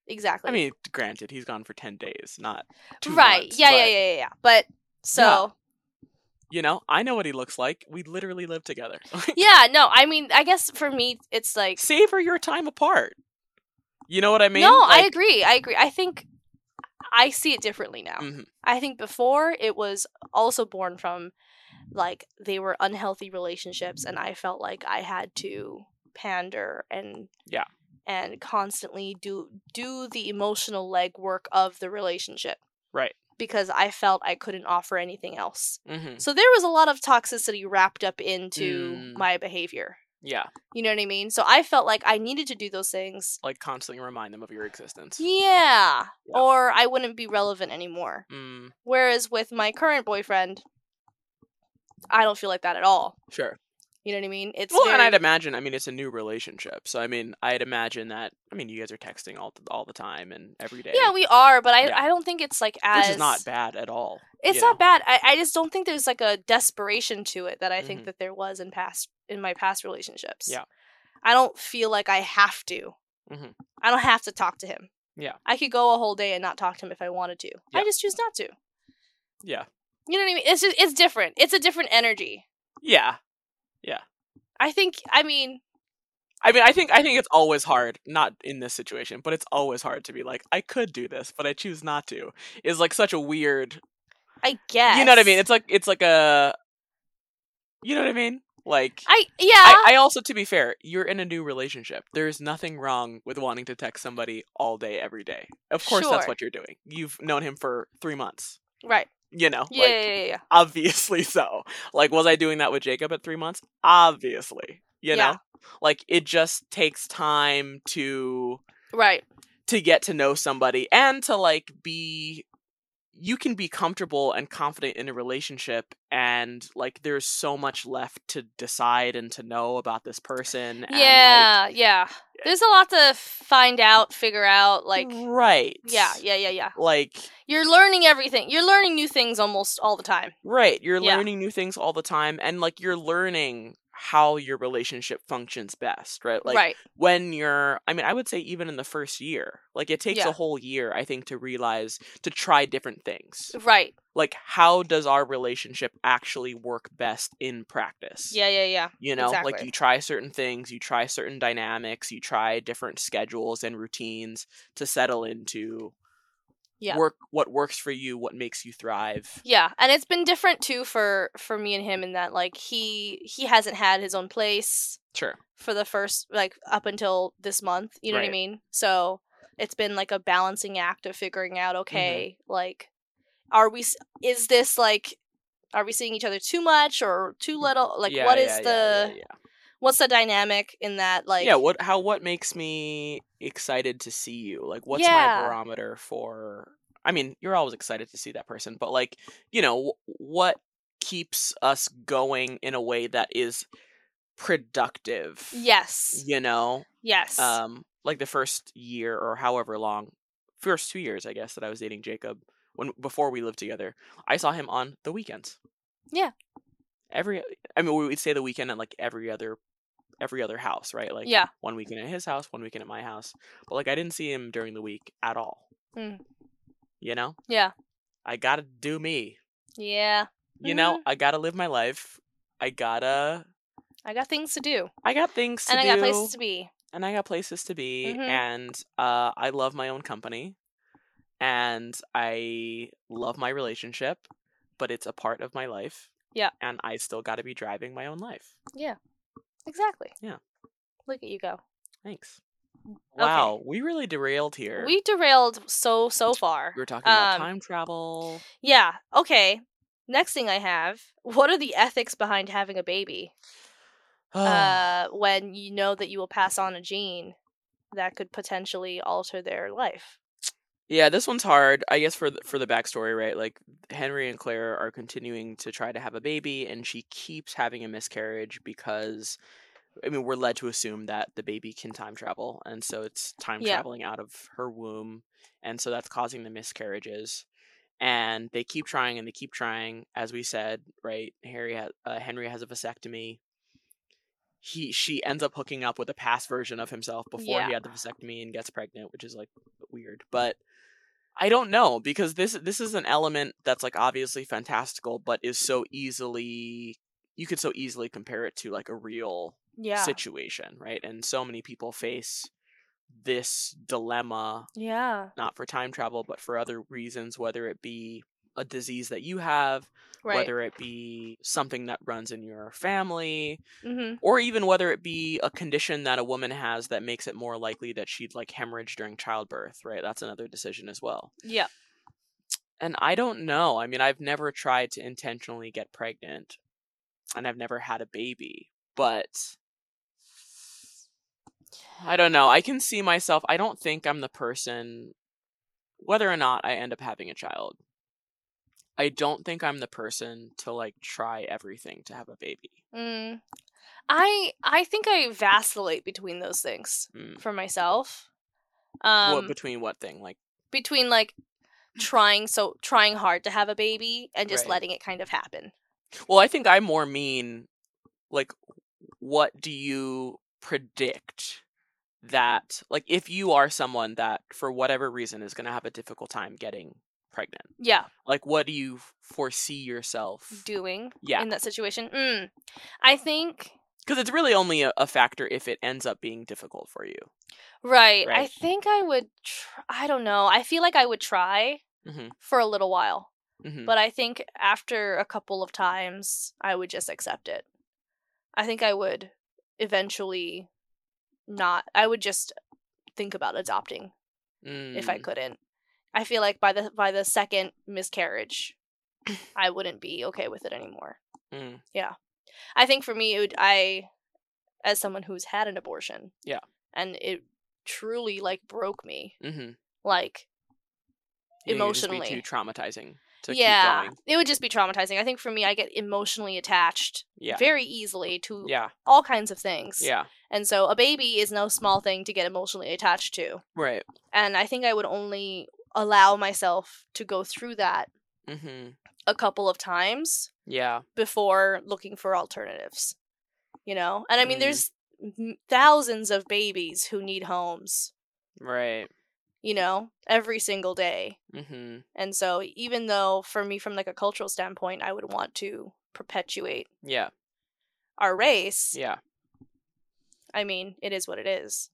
Exactly. I mean, granted, he's gone for 10 days, not right. months, yeah, but, yeah, yeah, yeah, yeah. But so You know, I know what he looks like. We literally live together. yeah, no, I mean I guess for me it's like Savor your time apart. You know what I mean? No, I agree. I agree. I think I see it differently now. Mhm. I think before it was also born from like they were unhealthy relationships and I felt like I had to pander and Yeah. and constantly do do the emotional legwork of the relationship Right. Because I felt I couldn't offer anything else. hmm So there was a lot of toxicity wrapped up into Mm. my behavior. Yeah. You know what I mean? So I felt like I needed to do those things. Like constantly remind them of your existence. Yeah. Yeah. Or I wouldn't be relevant anymore. Mm, Whereas with my current boyfriend, I don't feel like that at all. sure. You know what I mean? It's well, very, and I'd imagine. I mean, it's a new relationship, so I mean, I'd imagine that. I mean, you guys are texting all the, all the time and every day. yeah, we are, but I Yeah. I don't think it's like as which is not bad at all. It's not know? bad. I, I just don't think there's like a desperation to it that I think Mhm. that there was in past in my past relationships. Yeah. I don't feel like I have to. Mhm. I don't have to talk to him. Yeah. I could go a whole day and not talk to him if I wanted to. I just choose not to. Yeah. You know what I mean? It's just it's different. It's a different energy. Yeah. I think I mean I mean, I think I think it's always hard, not in this situation, but it's always hard to be like, I could do this, but I choose not to. Is like such a weird. I guess You know what I mean? It's like it's like a. You know what I mean? Like I yeah. I, I also, to be fair, you're in a new relationship. There's nothing wrong with wanting to text somebody all day, every day. Of course, that's what you're doing. You've known him for three months. right. You know, Yeah, like yeah, yeah, yeah. obviously so. Like, was I doing that with Jacob at three months? Obviously, you Yeah. know, like it just takes time to Right. to get to know somebody and to like be you can be comfortable and confident in a relationship and like there's so much left to decide and to know about this person and, like, Yeah, yeah. There's a lot to find out, figure out. Like, right yeah, yeah, yeah, yeah. like You're learning everything. You're learning new things almost all the time. right you're Yeah. learning new things all the time and like you're learning how your relationship functions best right like right. when you're i mean i would say even in the first year like it takes Yeah. a whole year i think to realize to try different things Right. like how does our relationship actually work best in practice Yeah, yeah, yeah. you know like you try certain things you try certain dynamics you try different schedules and routines to settle into Yeah. work what works for you, what makes you thrive. Yeah, and it's been different too for for me and him in that like he he hasn't had his own place Sure. for the first like up until this month, you know what I mean? So it's been like a balancing act of figuring out Mm-hmm. okay, like are we s- is this like are we seeing each other too much or too little? Like Mm. Yeah, what is yeah, yeah, the. What's the dynamic in that like yeah what how what makes me excited to see you like what's Yeah. my barometer for i mean you're always excited to see that person but like you know what keeps us going in a way that is productive Yes. you know Yes. um like the first year or however long first two years i guess that i was dating jacob when before we lived together i saw him on the weekends Yeah. every i mean we would say the weekend and like every other every other house right like yeah. one weekend at his house, one weekend at my house. But like I didn't see him during the week at all. Mm. You know? Yeah. I gotta do me. Yeah. You know, I gotta live my life. I gotta I got things to do. I got things to And I got places to be. and I got places to be Mhm. and uh I love my own company. And I love my relationship, but it's a part of my life. Yeah. And I still gotta be driving my own life. Exactly. Yeah. Look at you go. Thanks. Okay. Wow, we really derailed here. We derailed so so far. we were talking about um, time travel. Yeah. Okay. Next thing I have. What are the ethics behind having a baby? uh, when you know that you will pass on a gene that could potentially alter their life. Yeah, this one's hard. I guess for the, for the backstory, right? Like Henry and Claire are continuing to try to have a baby, and she keeps having a miscarriage because, I mean, we're led to assume that the baby can time travel, and so it's time Yeah. traveling out of her womb, and so that's causing the miscarriages. And they keep trying, and they keep trying. As we said, right? Harry, ha- uh, Henry has a vasectomy. He she ends up hooking up with a past version of himself before Yeah. he had the vasectomy and gets pregnant, which is like weird, but. I don't know because this this is an element that's like obviously fantastical, but is so easily you could so easily compare it to like a real Yeah. situation, right? And so many people face this dilemma yeah. not for time travel, but for other reasons, whether it be a disease that you have, Right. whether it be something that runs in your family, mm-hmm. or even whether it be a condition that a woman has that makes it more likely that she'd like hemorrhage during childbirth, right? That's another decision as well. Yeah. And I don't know. I mean, I've never tried to intentionally get pregnant, and I've never had a baby, but I don't know. I can see myself. I don't think I'm the person, whether or not I end up having a child. I don't think I'm the person to like try everything to have a baby. Mm. I I think I vacillate between those things Mm. for myself. Um, what between what thing? Like, between like trying so trying hard to have a baby and just Right. letting it kind of happen. well, I think I more mean like, what do you predict that like if you are someone that for whatever reason is going to have a difficult time getting pregnant, Yeah, like what do you foresee yourself? doing Yeah. in that situation. Mm. I think Because it's really only a, a factor if it ends up being difficult for you. right. I think I would. Tr- I don't know. I feel like I would try Mhm. for a little while, hmm but I think after a couple of times, I would just accept it. I think I would eventually not. I would just think about adopting if I Mm, couldn't. I feel like by the by the second miscarriage, I wouldn't be okay with it anymore. mm. I think for me, it would, I, as someone who's had an abortion, Yeah. and it truly like broke me, Mhm. like You think just be emotionally. too traumatizing to yeah, keep going. it would just be traumatizing. I think for me, I get emotionally attached Yeah. very easily to Yeah. all kinds of things, Yeah. and so a baby is no small thing to get emotionally attached to. Right. And I think I would only allow myself to go through that Mhm. a couple of times Yeah. before looking for alternatives. You know? And I mean, Mm. there's thousands of babies who need homes, Right. you know, every single day. Mm-hmm. And so, even though for me, from like a cultural standpoint, I would want to perpetuate Yeah. our race, Yeah. I mean, it is what it is.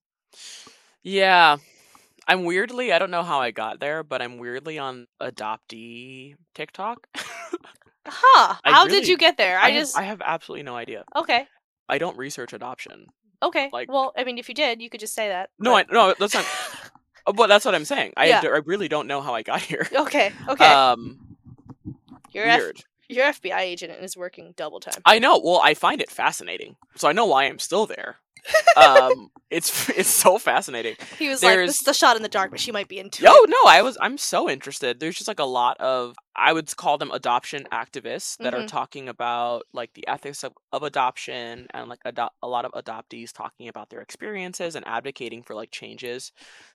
Yeah. I'm weirdly, I don't know how I got there, but I'm weirdly on adoptee TikTok. Huh? I How did you get there? I, have- just I have absolutely no idea. okay. I don't research adoption. Okay. Like- well, I mean, if you did, you could just say that. No, I no, that's not. uh, But that's what I'm saying. I Yeah. I really don't know how I got here. okay. Okay. Um, your F- weird. your FBI agent is working double time. I know. Well, I find it fascinating, so I know why I'm still there. Um, it's it's so fascinating. He was like, "This is the shot in the dark," but she might be into Yo, it. no, I was I'm so interested. There's just like a lot of I would call them adoption activists that are Mhm. talking about like the ethics of, of adoption and like ado- a lot of adoptees talking about their experiences and advocating for like changes.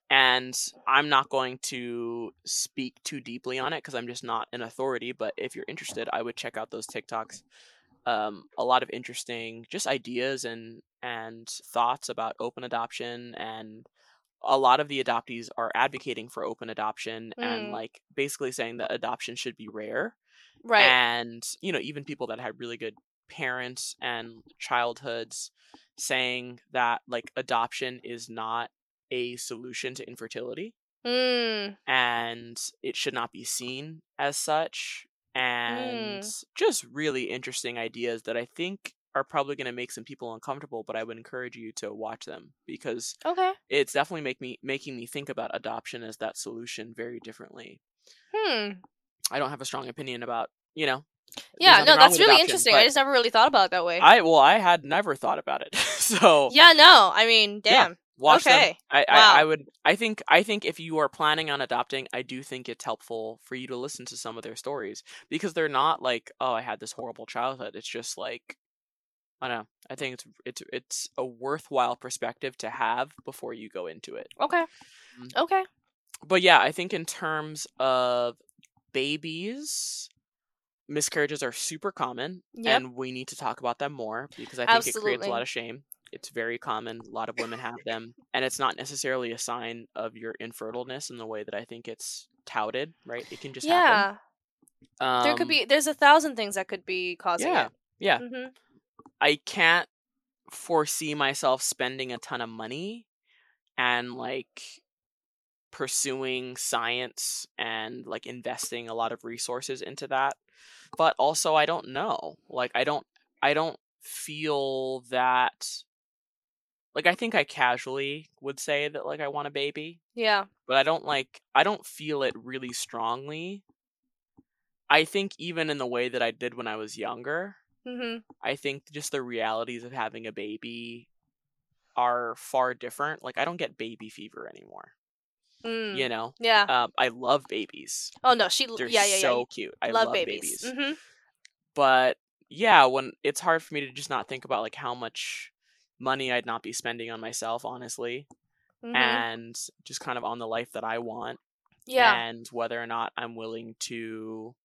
And I'm not going to speak too deeply on it because I'm just not an authority. But if you're interested, I would check out those TikToks. Um, a lot of interesting just ideas and and thoughts about open adoption and a lot of the adoptees are advocating for open adoption and Mm. like basically saying that adoption should be rare Right. and you know even people that had really good parents and childhoods saying that like adoption is not a solution to infertility Mm. and it should not be seen as such and just really interesting ideas that i think are probably going to make some people uncomfortable but i would encourage you to watch them because Okay. it's definitely make me making me think about adoption as that solution very differently. Hmm. I don't have a strong opinion about, you know. Yeah. No, that's really adoption, interesting. I just never really thought about it that way. I well, I had never thought about it. so yeah. No. I mean, Yeah. Watch them. okay. I, Wow. I I would I think I think if you are planning on adopting, I do think it's helpful for you to listen to some of their stories because they're not like, oh, I had this horrible childhood. It's just like I don't know. I think it's it's it's a worthwhile perspective to have before you go into it. Okay. Mm. Okay. but yeah, I think in terms of babies, miscarriages are super common, Yep. and we need to talk about them more because I think it creates a lot of shame. It's very common. A lot of women have them, and it's not necessarily a sign of your infertileness in the way that I think it's touted. Right? It can just yeah. happen. there could Um, be. There's a thousand things that could be causing Yeah, it. yeah. hmm I can't foresee myself spending a ton of money and like pursuing science and like investing a lot of resources into that. But also I don't know. Like I don't I don't feel that like I think I casually would say that like I want a baby, Yeah. but I don't like I don't feel it really strongly. I think even in the way that I did when I was younger, hmm I think just the realities of having a baby are far different. Like I don't get baby fever anymore. Mm. You know, Yeah. um, I love babies. Oh no, she. They're yeah, yeah, yeah. so cute. I love, love, babies. babies. hmm But yeah, when it's hard for me to just not think about like how much money I'd not be spending on myself, honestly, hmm and just kind of on the life that I want, yeah. and whether or not I'm willing to,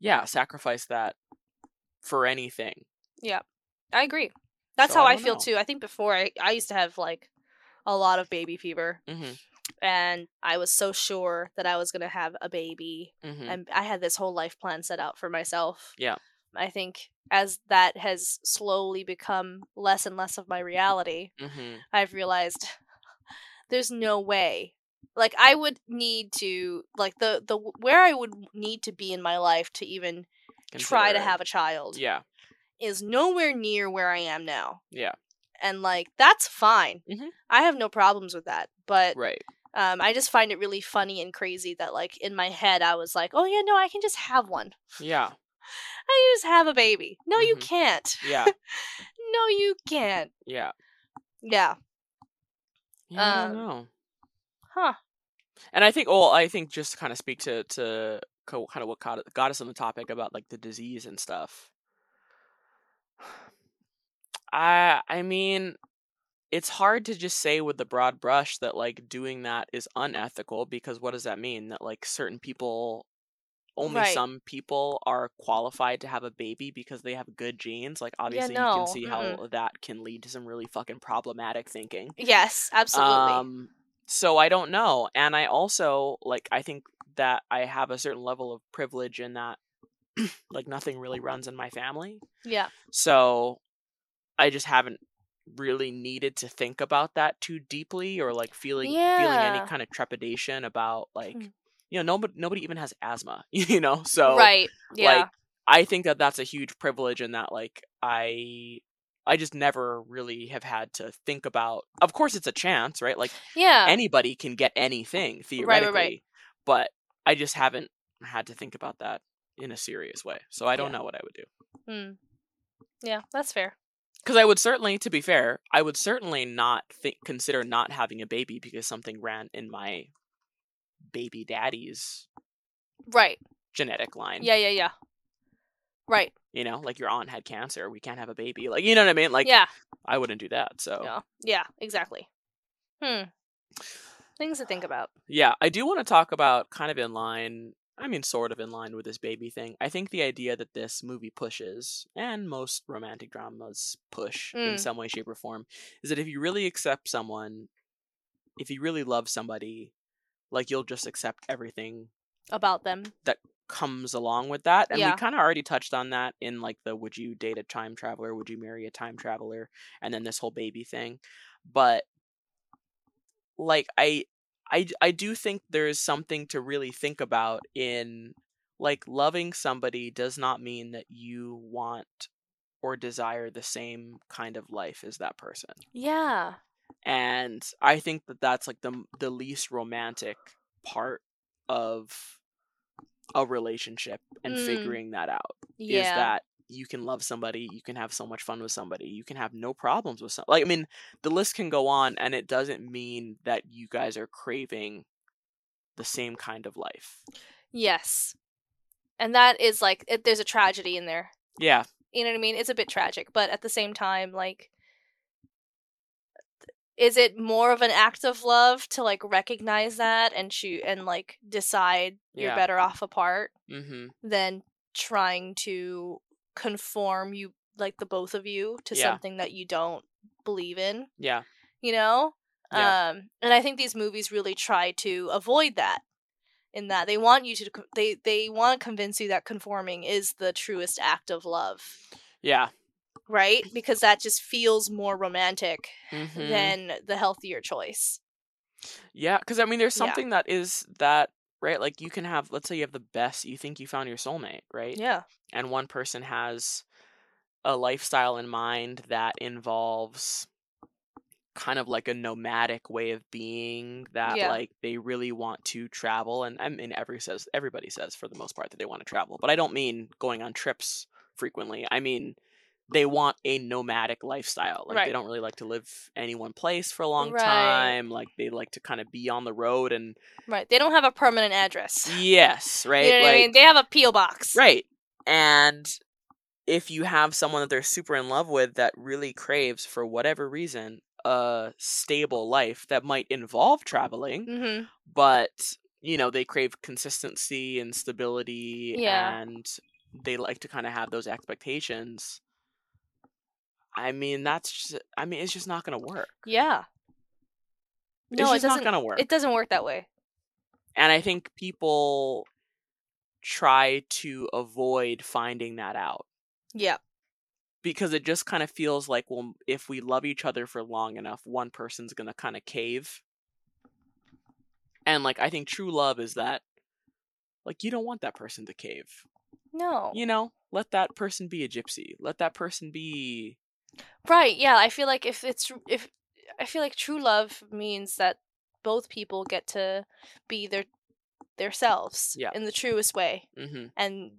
yeah, sacrifice that for anything. Yeah, I agree. That's So how I I, feel know. too. I think before I, I used to have like a lot of baby fever, hmm and I was so sure that I was gonna have a baby, hmm and I had this whole life plan set out for myself. Yeah. I think as that has slowly become less and less of my reality, hmm I've realized there's no way. Like I would need to like the the where I would need to be in my life to even try to have a child Yeah, is nowhere near where I am now. yeah, And like that's fine. Mhm. I have no problems with that. But right. um I just find it really funny and crazy that like in my head I was like, "Oh yeah, no, I can just have one. Yeah, I just have a baby." No, you Mhm. can't. yeah, no, you can't. yeah. Yeah. Yeah, I Um, don't know. Huh. And I think, well, I think just to kind of speak to to kind of what got, got us on the topic about like the disease and stuff. I I mean, it's hard to just say with the broad brush that like doing that is unethical because what does that mean? That like certain people only Right. some people are qualified to have a baby because they have good genes. Like obviously you no, can see how mm-mm. that can lead to some really fucking problematic thinking. Yes, absolutely. Um, so I don't know, and I also like I think that I have a certain level of privilege in that, like nothing really runs in my family. yeah. So I just haven't really needed to think about that too deeply or like feeling feeling any kind of trepidation about like Hmm. You know nobody nobody even has asthma you know so right. Yeah. like i think that that's a huge privilege and that like i i just never really have had to think about of course it's a chance right like yeah. anybody can get anything right, theoretically right. but i just haven't had to think about that in a serious way so i don't Yeah. know what i would do Hmm. Yeah, that's fair. because i would certainly to be fair i would certainly not think consider not having a baby because something ran in my baby daddy's Right. genetic line Yeah, yeah, yeah. Right. you know like your aunt had cancer we can't have a baby like you know what i mean like yeah. i wouldn't do that so Yeah. Yeah, exactly. Hmm. Things to think about. Yeah, I do want to talk about kind of in line, I mean, sort of in line with this baby thing. I think the idea that this movie pushes, and most romantic dramas push in Mm. some way, shape, or form, is that if you really accept someone, if you really love somebody, like you'll just accept everything About them. That comes along with that. And Yeah. we kind of already touched on that in like the would you date a time traveler? Would you marry a time traveler? And then this whole baby thing. But like I I I do think there is something to really think about in like loving somebody does not mean that you want or desire the same kind of life as that person Yeah. And i think that that's like the the least romantic part of a relationship and Mm. figuring that out Yeah. is that you can love somebody you can have so much fun with somebody you can have no problems with some like i mean the list can go on and it doesn't mean that you guys are craving the same kind of life yes. And that is like it, there's a tragedy in there. yeah You know what I mean? It's a bit tragic, but at the same time like is it more of an act of love to like recognize that and shoot and like decide you're better off apart mm-hmm. than trying to conform you like the both of you to Yeah. something that you don't believe in yeah. you know? Yeah. um and i think these movies really try to avoid that in that they want you to they they want to convince you that conforming is the truest act of love. Yeah right because that just feels more romantic mm-hmm. than the healthier choice Yeah, because I mean, there's Yeah. something that is that right. Like you can have, let's say, you have the best. You think you found your soulmate, right? yeah And one person has a lifestyle in mind that involves kind of like a nomadic way of being that Yeah. like they really want to travel and I mean every says everybody says for the most part that they want to travel but I don't mean going on trips frequently I mean they want a nomadic lifestyle like Right. they don't really like to live any one place for a long Right. time like they like to kind of be on the road and right they don't have a permanent address yes right you know like i mean they have a po box Right. And if you have someone that they're super in love with that really craves, for whatever reason, a stable life that might involve traveling, mm-hmm. but, you know, they crave consistency and stability Yeah. and they like to kind of have those expectations. I mean, that's just, I mean, it's just not going to work. yeah. It's no it not going to work. it doesn't work that way. And I think people try to avoid finding that out. yeah. Because it just kind of feels like well if we love each other for long enough one person's going to kind of cave. And like i think true love is that like you don't want that person to cave. No. You know? Let that person be a gypsy. Let that person be Right, yeah. I feel like if it's if I feel like true love means that both people get to be their their selves Yeah. in the truest way mm-hmm. and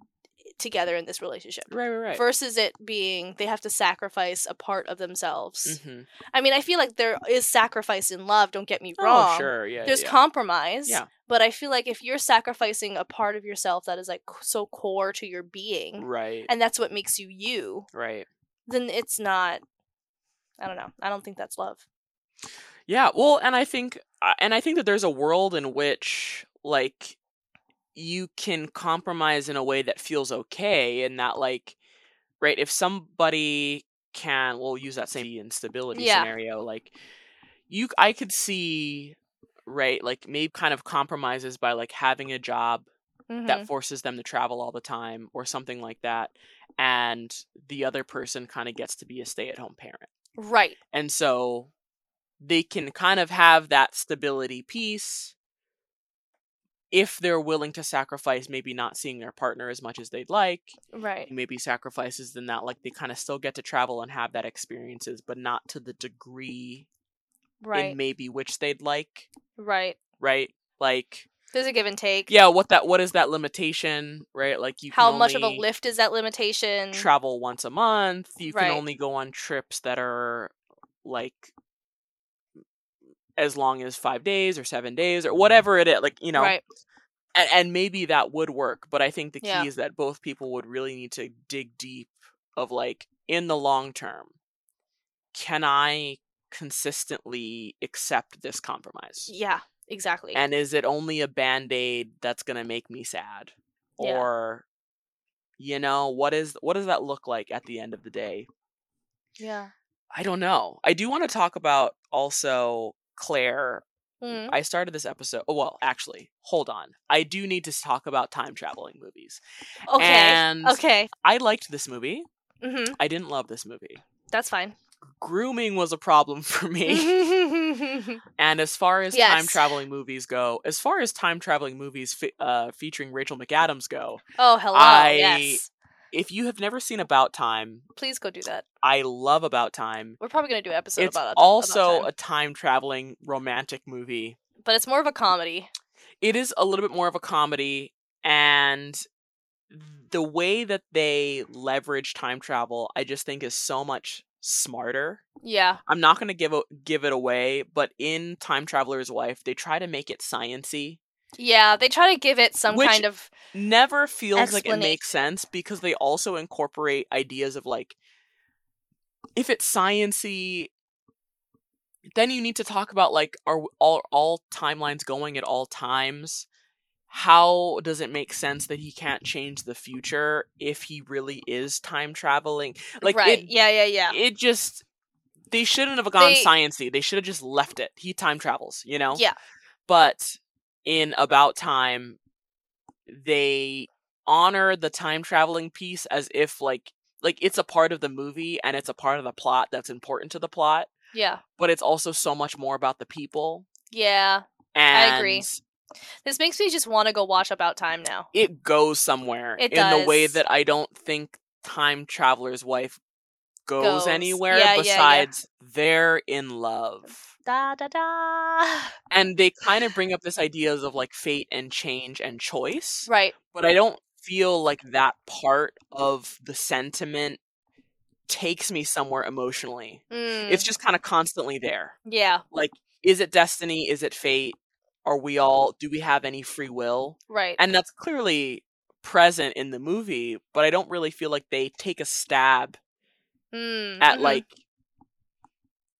together in this relationship. right right right Versus it being they have to sacrifice a part of themselves. mm-hmm. I mean, I feel like there is sacrifice in love, don't get me wrong. oh sure yeah There's yeah. compromise. Yeah. But I feel like if you're sacrificing a part of yourself that is like so core to your being right and that's what makes you you, right then it's not I don't know. I don't think that's love. Yeah, well, and I think uh, and I think that there's a world in which like you can compromise in a way that feels okay and that like right if somebody can we'll use that same instability Yeah. scenario like you I could see right like maybe kind of compromises by like having a job Mhm. that forces them to travel all the time or something like that and the other person kind of gets to be a stay-at-home parent Right. And so they can kind of have that stability piece if they're willing to sacrifice maybe not seeing their partner as much as they'd like Right. maybe sacrifices than that like they kind of still get to travel and have that experiences but not to the degree Right. in maybe which they'd like right. right like There's a give and take. yeah what that what is that limitation right like you can How much of a lift is that limitation? travel once a month you Right. can only go on trips that are like as long as five days or seven days or whatever it is like you know Right. and, and maybe that would work but i think the key Yeah. is that both people would really need to dig deep of like in the long term can i consistently accept this compromise Yeah. Exactly. and is it only a band-aid that's going to make me sad Yeah. or you know what is what does that look like at the end of the day yeah. i don't know i do want to talk about also claire Mm. I started this episode. Oh, well, actually, hold on. I do need to talk about time traveling movies. Okay. And okay. I liked this movie. hmm I didn't love this movie. That's fine. Grooming was a problem for me. and as far as time traveling movies go, as far as time traveling movies fe- uh, featuring Rachel McAdams go, oh, hello. I- yes. if you have never seen About Time, Please go do that. I love About Time. We're probably gonna do an episode It's about it. also about a time traveling romantic movie. but it's more of a comedy. it is a little bit more of a comedy and the way that they leverage time travel i just think is so much smarter Yeah. i'm not going to give it give it away but in time traveler's wife they try to make it sciency Yeah. They try to give it some Which- kind of never feels like it makes sense because they also incorporate ideas of like if it's sciency then you need to talk about like are all all timelines going at all times how does it make sense that he can't change the future if he really is time traveling like right. it, yeah. Yeah. Yeah. it just they shouldn't have gone They- sciency they should have just left it he time travels you know Yeah. but in about time they honor the time traveling piece as if like like it's a part of the movie and it's a part of the plot that's important to the plot Yeah. but it's also so much more about the people Yeah. and I agree. This makes me just want to go watch About Time now. it goes somewhere It in the way that I don't think Time Traveler's Wife goes, Goes. anywhere Yeah, yeah, yeah. besides they're in love. Da da da. And they kind of bring up this ideas of like fate and change and choice, Right. but I don't feel like that part of the sentiment takes me somewhere emotionally. Mm, It's just kind of constantly there. yeah. Like is it destiny? Is it fate? Are we all do we have any free will? Right. and that's clearly present in the movie but i don't really feel like they take a stab Mm, at mhm. like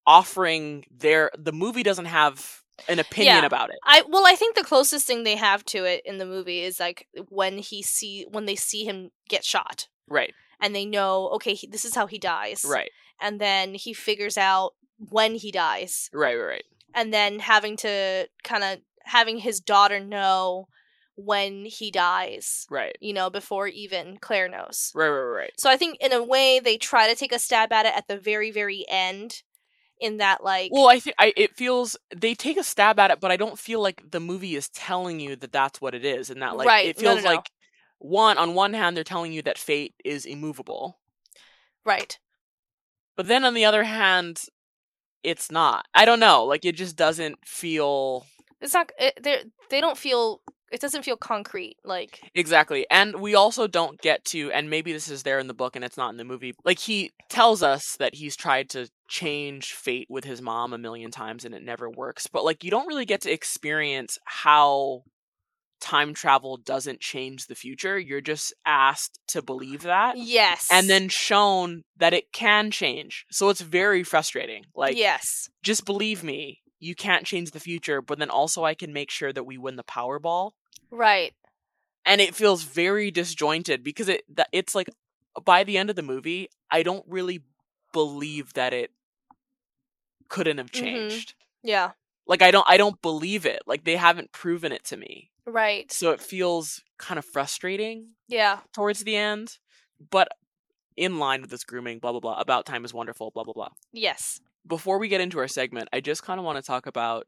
offering their the movie doesn't have an opinion Yeah. about it I well, I think the closest thing they have to it in the movie is like when he see when they see him get shot right and they know okay he, this is how he dies right and then he figures out when he dies right right right and then having to kind of having his daughter know when he dies right. you know before even Claire knows. Right right right so I think in a way they try to take a stab at it at the very very end in that like well i think i it feels they take a stab at it but i don't feel like the movie is telling you that that's what it is and that like Right. it No, no, feels no. like one on one hand they're telling you that fate is immovable. Right. But then on the other hand it's not. I don't know. Like it just doesn't feel it's not they they don't feel it doesn't feel concrete like Exactly. And we also don't get to, and maybe this is there in the book and it's not in the movie. Like, he tells us that he's tried to change fate with his mom a million times and it never works. But, like, you don't really get to experience how time travel doesn't change the future. You're just asked to believe that. yes And then shown that it can change. So it's very frustrating. Like, yes just believe me, you can't change the future, but then also I can make sure that we win the Powerball right and it feels very disjointed because it that it's like by the end of the movie i don't really believe that it couldn't have Mhm. changed yeah like i don't i don't believe it like they haven't proven it to me right so it feels kind of frustrating yeah towards the end but in line with this grooming, blah blah blah. About time is wonderful, blah blah blah. Yes. Before we get into our segment, I just kind of want to talk about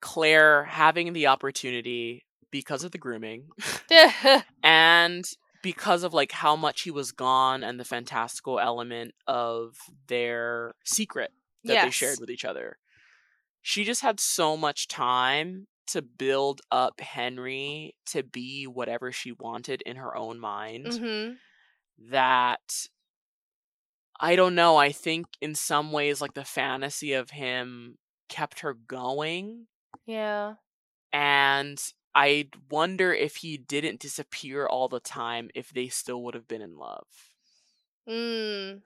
Claire having the opportunity because of the grooming and because of like how much he was gone and the fantastical element of their secret that they shared with each other. She just had so much time to build up Henry to be whatever she wanted in her own mind hmm that I don't know, I think in some ways like the fantasy of him kept her going Yeah. and I wonder if he didn't disappear all the time if they still would have been in love. Mm.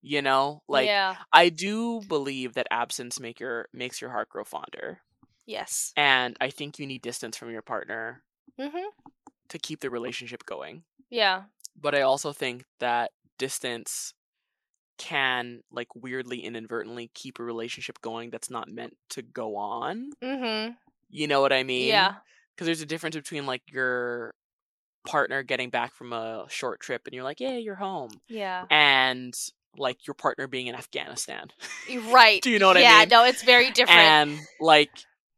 You know? Like yeah. I do believe that absence make your makes your heart grow fonder. Yes. And I think you need distance from your partner mm-hmm. to keep the relationship going. Yeah. But I also think that distance can like weirdly inadvertently keep a relationship going that's not meant to go on. hmm You know what I mean? Yeah. Because there's a difference between like your partner getting back from a short trip and you're like, yeah, you're home. Yeah. And like your partner being in Afghanistan. Right. Do you know what I mean? yeah, no, it's very different. and like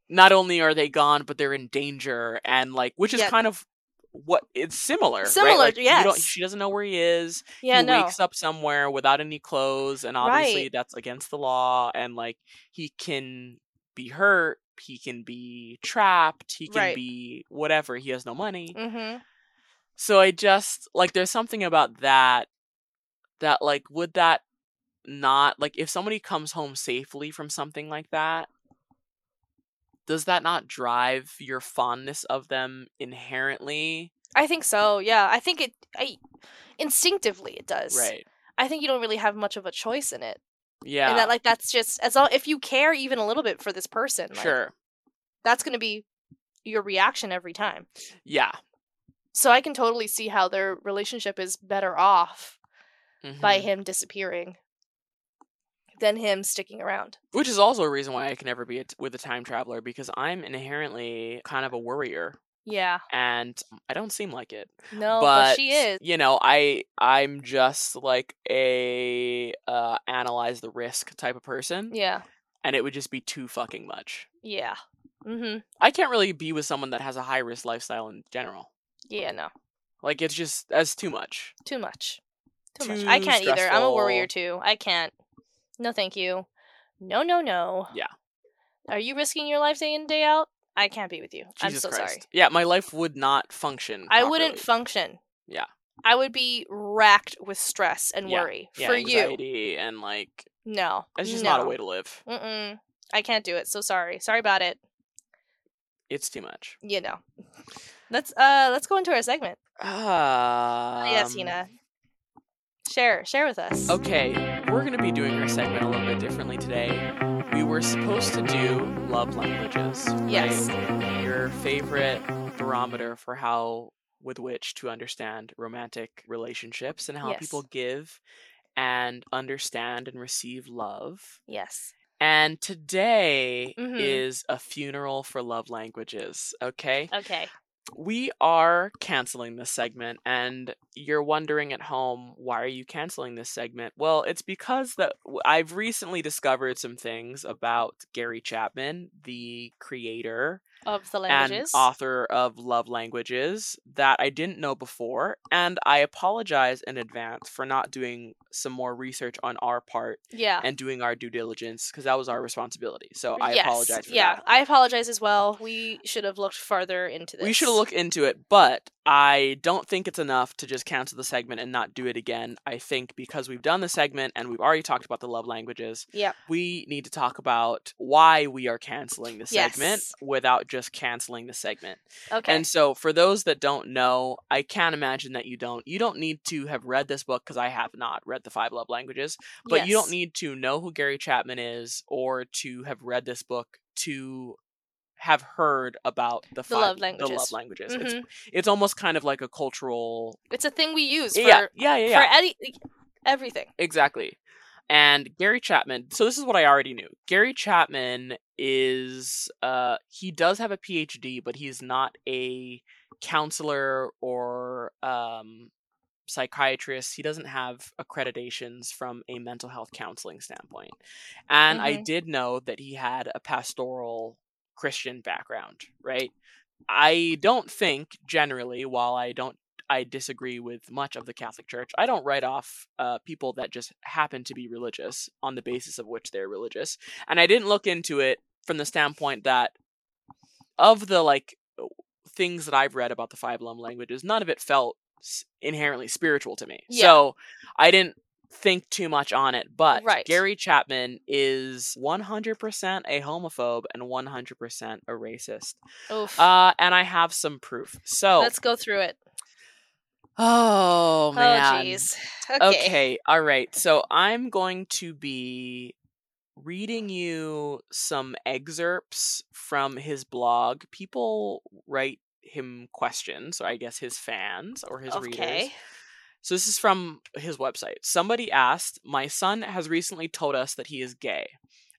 not only are they gone, but they're in danger and like which is Yeah. kind of what it's similar. right? Similar, Like, you don't- yes. she doesn't know where he is. yeah, he no. wakes up somewhere without any clothes and obviously Right. that's against the law and like he can be hurt he can be trapped he can Right. be whatever he has no money hmm so i just like there's something about that that like would that not like if somebody comes home safely from something like that does that not drive your fondness of them inherently I think so. Yeah, I think it. I instinctively it does. right I think you don't really have much of a choice in it, yeah and that like that's just as long if you care even a little bit for this person, like, sure that's going to be your reaction every time. yeah So I can totally see how their relationship is better off by Mhm. him disappearing than him sticking around. Which is also a reason why I can never be a t- with a time traveler because I'm inherently kind of a worrier Yeah. and I don't seem like it. No, but, but, she is. You know, I I'm just like a uh analyze the risk type of person Yeah. and it would just be too fucking much. Yeah. Mhm. I can't really be with someone that has a high risk lifestyle in general. Yeah, no. Like it's just that's too much. Too much. Too, much. I can't either. I'm a worrier too. I can't. No, thank you. No, no, no. Yeah. Are you risking your life day in day out? I can't be with you. I'm so Christ. sorry. Yeah, my life would not function. I wouldn't function. Yeah. I would be racked with stress and Yeah. worry yeah, for you. and like No. it's just no. not a way to live. Mm-mm. I can't do it. So sorry. Sorry about it. It's too much. You know. Let's uh let's go into our segment. Um, yes, Hina. Share share with us. Okay, we're going to be doing our segment a little bit differently today. We were supposed to do love languages. right? Yes. Your favorite barometer for how, with which to understand romantic relationships and how Yes. people give and understand and receive love. Yes. And today Mhm. is a funeral for love languages, okay? Okay. We are canceling this segment and you're wondering at home why are you canceling this segment? Well it's because that i've recently discovered some things about gary chapman the creator Of the and languages. author of love languages that i didn't know before and i apologize in advance for not doing some more research on our part yeah. and doing our due diligence because that was our responsibility so i yes. apologize for yeah, that I apologize as well. We should have looked further into this. We should have looked into it, but I don't think it's enough to just cancel the segment and not do it again. I think because we've done the segment and we've already talked about the love languages, Yeah. we need to talk about why we are canceling the segment Yes. without just canceling the segment. Okay. And so, for those that don't know, I can't imagine that you don't. You don't need to have read this book because I have not read the five love languages, but you don't need to know who Gary Chapman is or to have read this book to have heard about the, The five, love The languages. love languages. It's Mhm. it's almost kind of like a cultural. It's a thing we use for yeah, yeah, yeah, yeah. for any everything. Exactly. And Gary Chapman, so this is what I already knew. Gary Chapman is uh he does have a PhD, but he's not a counselor or um psychiatrist. He doesn't have accreditations from a mental health counseling standpoint. And I Mhm. did know that he had a pastoral Christian background, right? I don't think generally, while I don't I disagree with much of the Catholic Church. I don't write off uh, people that just happen to be religious on the basis of which they're religious. And I didn't look into it from the standpoint that of the like things that I've read about the five love languages, none of it felt inherently spiritual to me. Yeah. So I didn't think too much on it. But Right. Gary Chapman is 100% a homophobe and 100% a racist. Oof. Uh, and I have some proof. So, Let's go through it. Oh, oh man. Oh, jeez. Okay. Okay, all right. So I'm going to be reading you some excerpts from his blog. People write him questions, or I guess his fans or his readers. So this is from his website. Somebody asked, "My son has recently told us that he is gay.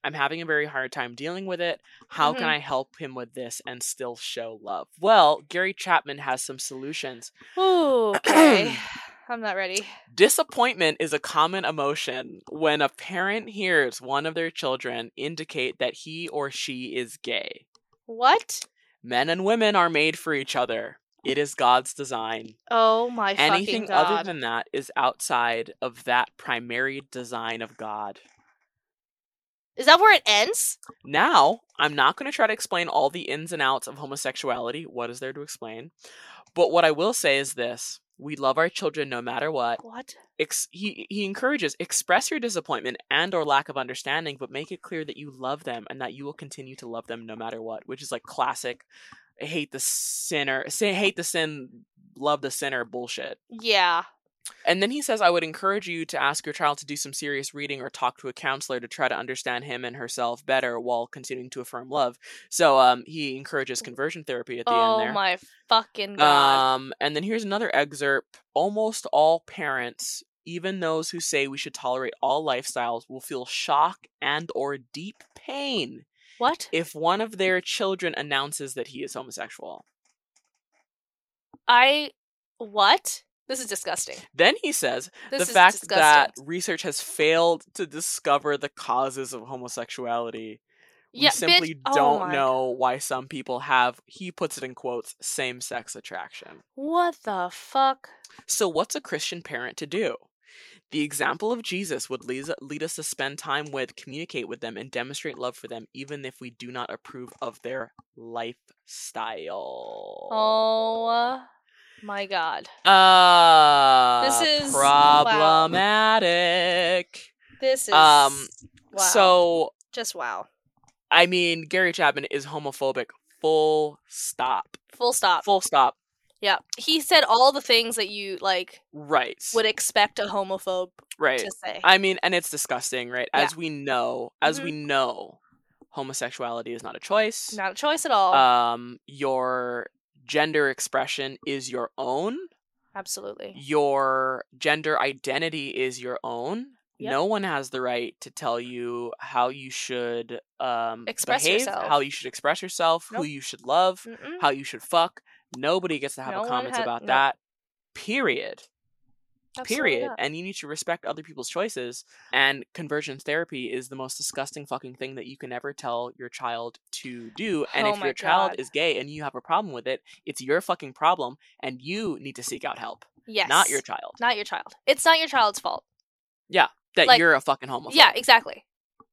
I'm having a very hard time dealing with it. How can Mhm. I help him with this and still show love?" Well, Gary Chapman has some solutions. Ooh, okay. I'm not ready. Disappointment is a common emotion when a parent hears one of their children indicate that he or she is gay. What? Men and women are made for each other. It is God's design. Oh my Anything fucking god. Anything other than that is outside of that primary design of God. Is that where it ends? Now, I'm not going to try to explain all the ins and outs of homosexuality. What is there to explain? But what I will say is this we love our children no matter what. What? Ex- he, he encourages express your disappointment and or lack of understanding but make it clear that you love them and that you will continue to love them no matter what which is like classic hate the sinner say hate the sin love the sinner bullshit Yeah. And then he says, I would encourage you to ask your child to do some serious reading or talk to a counselor to try to understand him and herself better while continuing to affirm love. So um, he encourages conversion therapy at the Oh end there. Oh my fucking god. Um, and then here's another excerpt. Almost all parents, even those who say we should tolerate all lifestyles, will feel shock and or deep pain what? if one of their children announces that he is homosexual. I what? This is disgusting. Then he says, This the fact disgusting. that research has failed to discover the causes of homosexuality. We yeah, simply bitch. Oh don't my- know why some people have, he puts it in quotes, same sex attraction. What the fuck? So, what's a Christian parent to do? The example of Jesus would lead us to spend time with, communicate with them, and demonstrate love for them, even if we do not approve of their lifestyle. Oh my god. Uh, This is- wow. problematic. This is Um, wow. So, just wow. I mean, Gary Chapman is homophobic. Full stop. Full stop. Full stop. Yeah. He said all the things that you like Right. would expect a homophobe right. to say. I mean, and it's disgusting, right? As Yeah. we know, as Mhm. we know, homosexuality is not a choice. Not a choice at all. Um, your gender expression is your own. Absolutely. Your gender identity is your own. Yep. No one has the right to tell you how you should um, Express behave, yourself. how you should express yourself, who you should love, Mm-mm. how you should fuck. Nobody gets to have No a one comments ha- about nope. that. Period. Absolutely period not. and you need to respect other people's choices and conversion therapy is the most disgusting fucking thing that you can ever tell your child to do and Oh if your child is gay and you have a problem with it it's your fucking problem and you need to seek out help Yes. not your child Not your child. It's not your child's fault. Yeah. That like- you're a fucking homophobe Yeah, exactly. Oh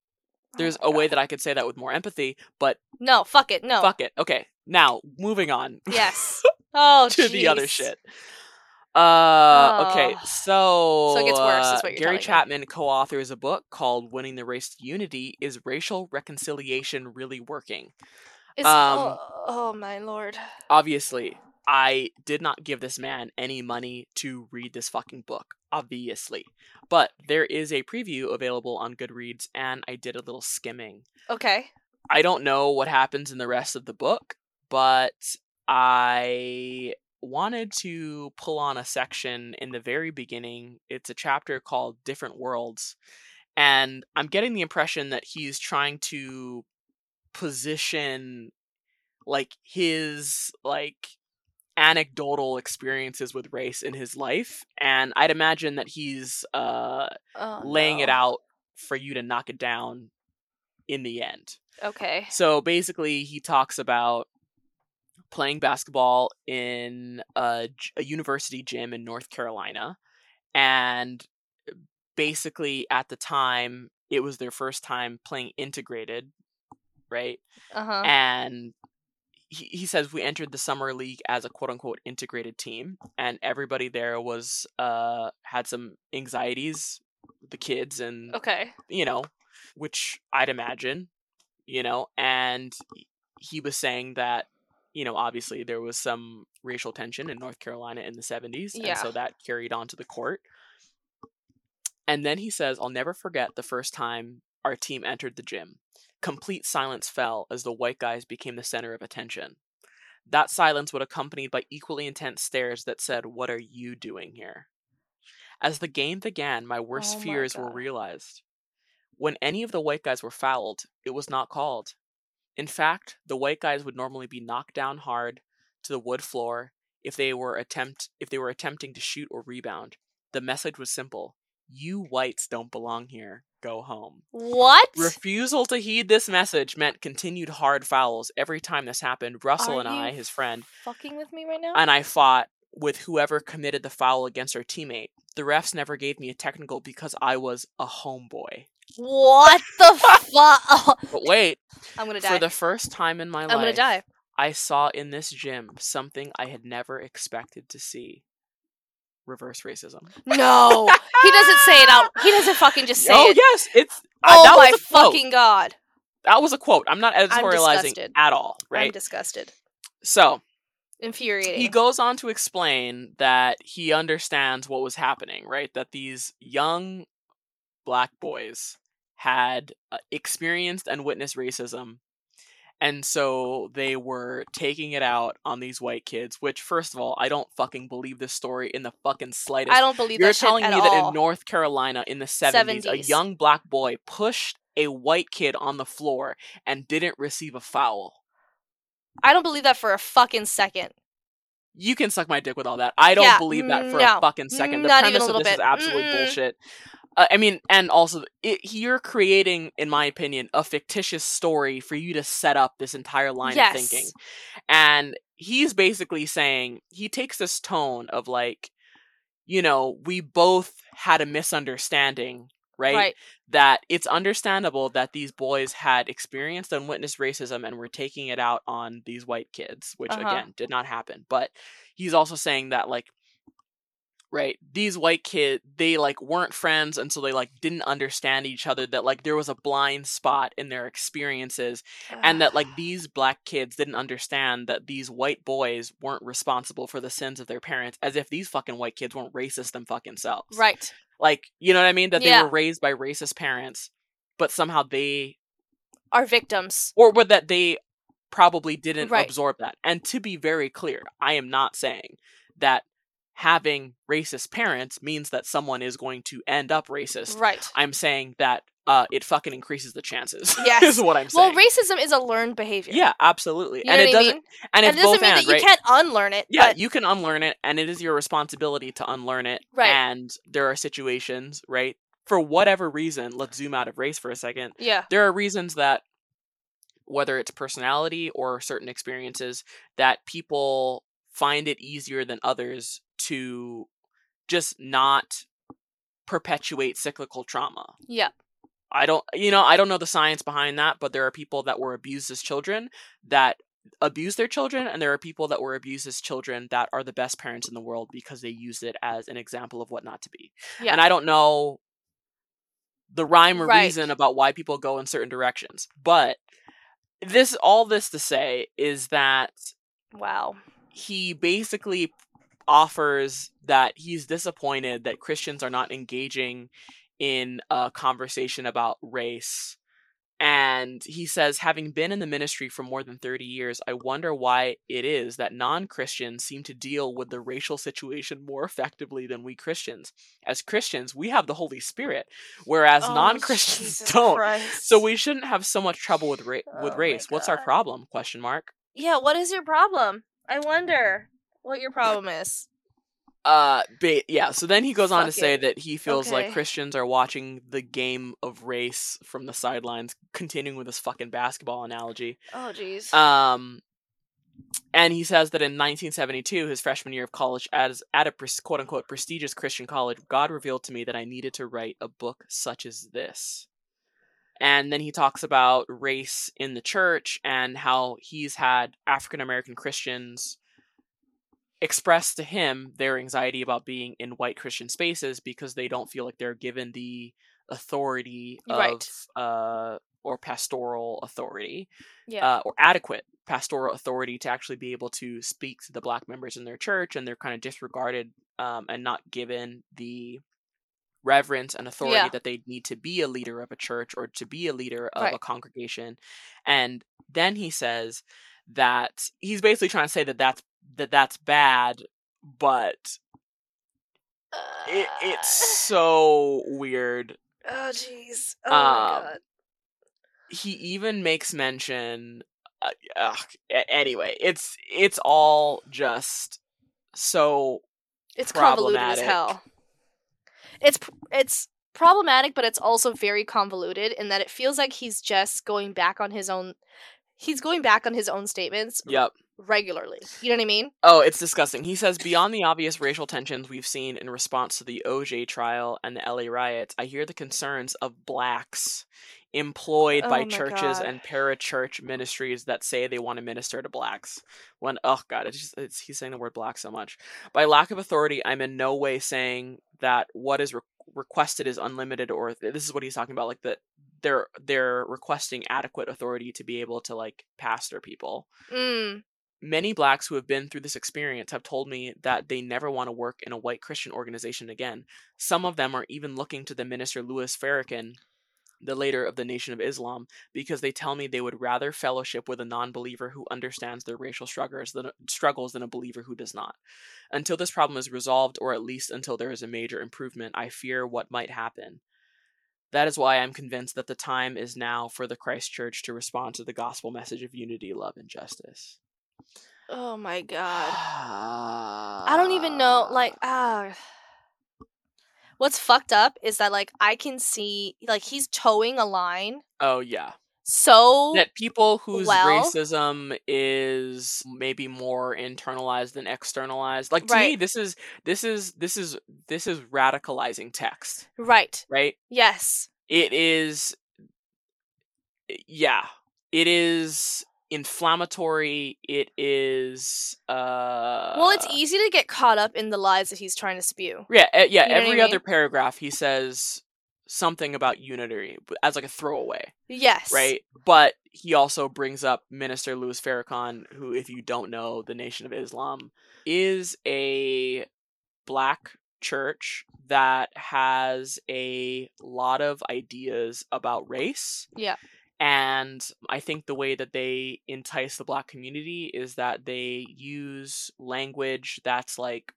there's my a way that i could say that with more empathy but No, fuck it. No. fuck it okay now moving on Yes. Oh, to the other shit. Uh, okay, so So it gets worse, is uh, what you're Gary me. Chapman co-authors a book called "Winning the Race to Unity." Is racial reconciliation really working? It's, Um, oh, oh my lord. Obviously, I did not give this man any money to read this fucking book. Obviously, but there is a preview available on Goodreads, and I did a little skimming. Okay. I don't know what happens in the rest of the book, but I wanted to pull on a section in the very beginning. It's a chapter called Different Worlds. And I'm getting the impression that he's trying to position like his like anecdotal experiences with race in his life and i'd imagine that he's uh Oh, laying it out for you to knock it down in the end Okay. so basically he talks about playing basketball in a, a university gym in north carolina and basically at the time it was their first time playing integrated right Uh huh. and he, he says we entered the summer league as a quote unquote integrated team and everybody there was uh had some anxieties the kids and Okay. you know which i'd imagine you know and he was saying that you know obviously there was some racial tension in north carolina in the 70s Yeah. and so that carried on to the court. And then he says i'll never forget the first time our team entered the gym. Complete silence fell as the white guys became the center of attention. That silence was accompanied by equally intense stares that said what are you doing here as the game began my worst Oh my fears were realized. When any of the white guys were fouled, it was not called. In fact, the white guys would normally be knocked down hard to the wood floor if they were attempt if they were attempting to shoot or rebound. The message was simple. You whites don't belong here. Go home. What? Refusal to heed this message meant continued hard fouls every time this happened. Russell Are and I, his friend, Fucking with me right now? and I fought with whoever committed the foul against our teammate. The refs never gave me a technical because I was a homeboy. What the fuck? But wait, I'm gonna die. For the first time in my life, I'm gonna die. I saw in this gym something I had never expected to see. Reverse racism. No, he doesn't say it out. He doesn't fucking just say oh it. Oh yes, it's uh, Oh that my was a quote. fucking god! That was a quote. I'm not editorializing disgusted. at all. Right. I'm disgusted. so Infuriating. he goes on to explain that he understands what was happening, right? That these young black boys had uh, experienced and witnessed racism. And so they were taking it out on these white kids, which, first of all, I don't fucking believe this story in the fucking slightest. I don't believe You're telling me that in North Carolina in the 70s, a young black boy pushed a white kid on the floor and didn't receive a foul. I don't believe that for a fucking second. You can suck my dick with all that. I don't Yeah, believe that for no, a fucking second. The not even a premise of this is bit. absolute Mm-mm. bullshit. Uh, I mean, and also, it, you're creating, in my opinion, a fictitious story for you to set up this entire line yes. of thinking. And he's basically saying he takes this tone of like, you know, we both had a misunderstanding, right? Right. That it's understandable that these boys had experienced and witnessed racism and were taking it out on these white kids, which Uh-huh. again did not happen. But he's also saying that like right these white kids they like weren't friends and so they like didn't understand each other that like there was a blind spot in their experiences and that like these black kids didn't understand that these white boys weren't responsible for the sins of their parents as if these fucking white kids weren't racist them fucking selves right. like you know what i mean that they were raised by racist parents but somehow they Are victims. or what that they probably didn't Right. absorb that and to be very clear i am not saying that having racist parents means that someone is going to end up racist Right. i'm saying that uh it fucking increases the chances Yes. is what i'm saying. Well, racism is a learned behavior. yeah absolutely You know and it doesn't mean? and And it doesn't both mean and that you right can't unlearn it. yeah but you can unlearn it and it is your responsibility to unlearn it Right. and there are situations right for whatever reason let's zoom out of race for a second yeah. there are reasons that whether it's personality or certain experiences that people find it easier than others to just not perpetuate cyclical trauma Yeah. i don't you know i don't know the science behind that but there are people that were abused as children that abuse their children and there are people that were abused as children that are the best parents in the world because they used it as an example of what not to be Yeah. and i don't know the rhyme or Right. reason about why people go in certain directions but this all this to say is that Wow. he basically offers that he's disappointed that Christians are not engaging in a conversation about race. And he says, having been in the ministry for more than 30 years, I wonder why it is that non Christians seem to deal with the racial situation more effectively than we Christians. As Christians, we have the Holy Spirit, whereas Oh, non Christians don't. Christ. So we shouldn't have so much trouble with ra- Oh with my race. What's our problem? Question mark. Yeah. What is your problem? I wonder. What your problem is. Uh, ba- yeah. So then he goes on to Fuck say that he feels like Christians are watching the game of race from the sidelines, continuing with this fucking basketball analogy. Oh jeez. Um, and he says that in 1972, his freshman year of college, as at a quote unquote prestigious Christian college, God revealed to me that I needed to write a book such as this. And then he talks about race in the church and how he's had African American Christians express to him their anxiety about being in white Christian spaces because they don't feel like they're given the authority of Right. uh or pastoral authority yeah. uh, or adequate pastoral authority to actually be able to speak to the black members in their church and they're kind of disregarded um, and not given the reverence and authority Yeah. that they need to be a leader of a church or to be a leader of Right. a congregation and then he says that he's basically trying to say that that's that that's bad but it, it's so weird Oh jeez. Oh Um, my god. he even makes mention uh, ugh, anyway it's it's all just so It's convoluted as hell. It's it's problematic, but it's also very convoluted in that it feels like he's just going back on his own. He's going back on his own statements yep regularly. You know what I mean? oh it's disgusting he says beyond the obvious racial tensions we've seen in response to the oj trial and the la riots i hear the concerns of blacks employed Oh by churches God. and parachurch ministries that say they want to minister to blacks when oh god it's just it's, he's saying the word black so much by lack of authority i'm in no way saying that what is re- requested is unlimited or this is what he's talking about like that they're they're requesting adequate authority to be able to like pastor people Mm. Many blacks who have been through this experience have told me that they never want to work in a white Christian organization again. Some of them are even looking to the minister Louis Farrakhan, the leader of the Nation of Islam, because they tell me they would rather fellowship with a non believer who understands their racial struggles than, struggles than a believer who does not. Until this problem is resolved, or at least until there is a major improvement, I fear what might happen. That is why I'm convinced that the time is now for the Christ Church to respond to the gospel message of unity, love, and justice. Oh my god. I don't even know. Like, ah. What's fucked up is that like I can see like he's towing a line Oh yeah. so That people whose well- racism is maybe more internalized than externalized. Like to me, this is this is this is this is radicalizing text, right. right? Yes. It is yeah. It is inflammatory. It is uh well, it's easy to get caught up in the lies that he's trying to spew. Yeah, uh, yeah. You know what I every other mean? paragraph, he says something about unity as like a throwaway, Yes. right? But he also brings up Minister Louis Farrakhan, who, if you don't know, the Nation of Islam is a black church that has a lot of ideas about race. Yeah. And I think the way that they entice the black community is that they use language that's like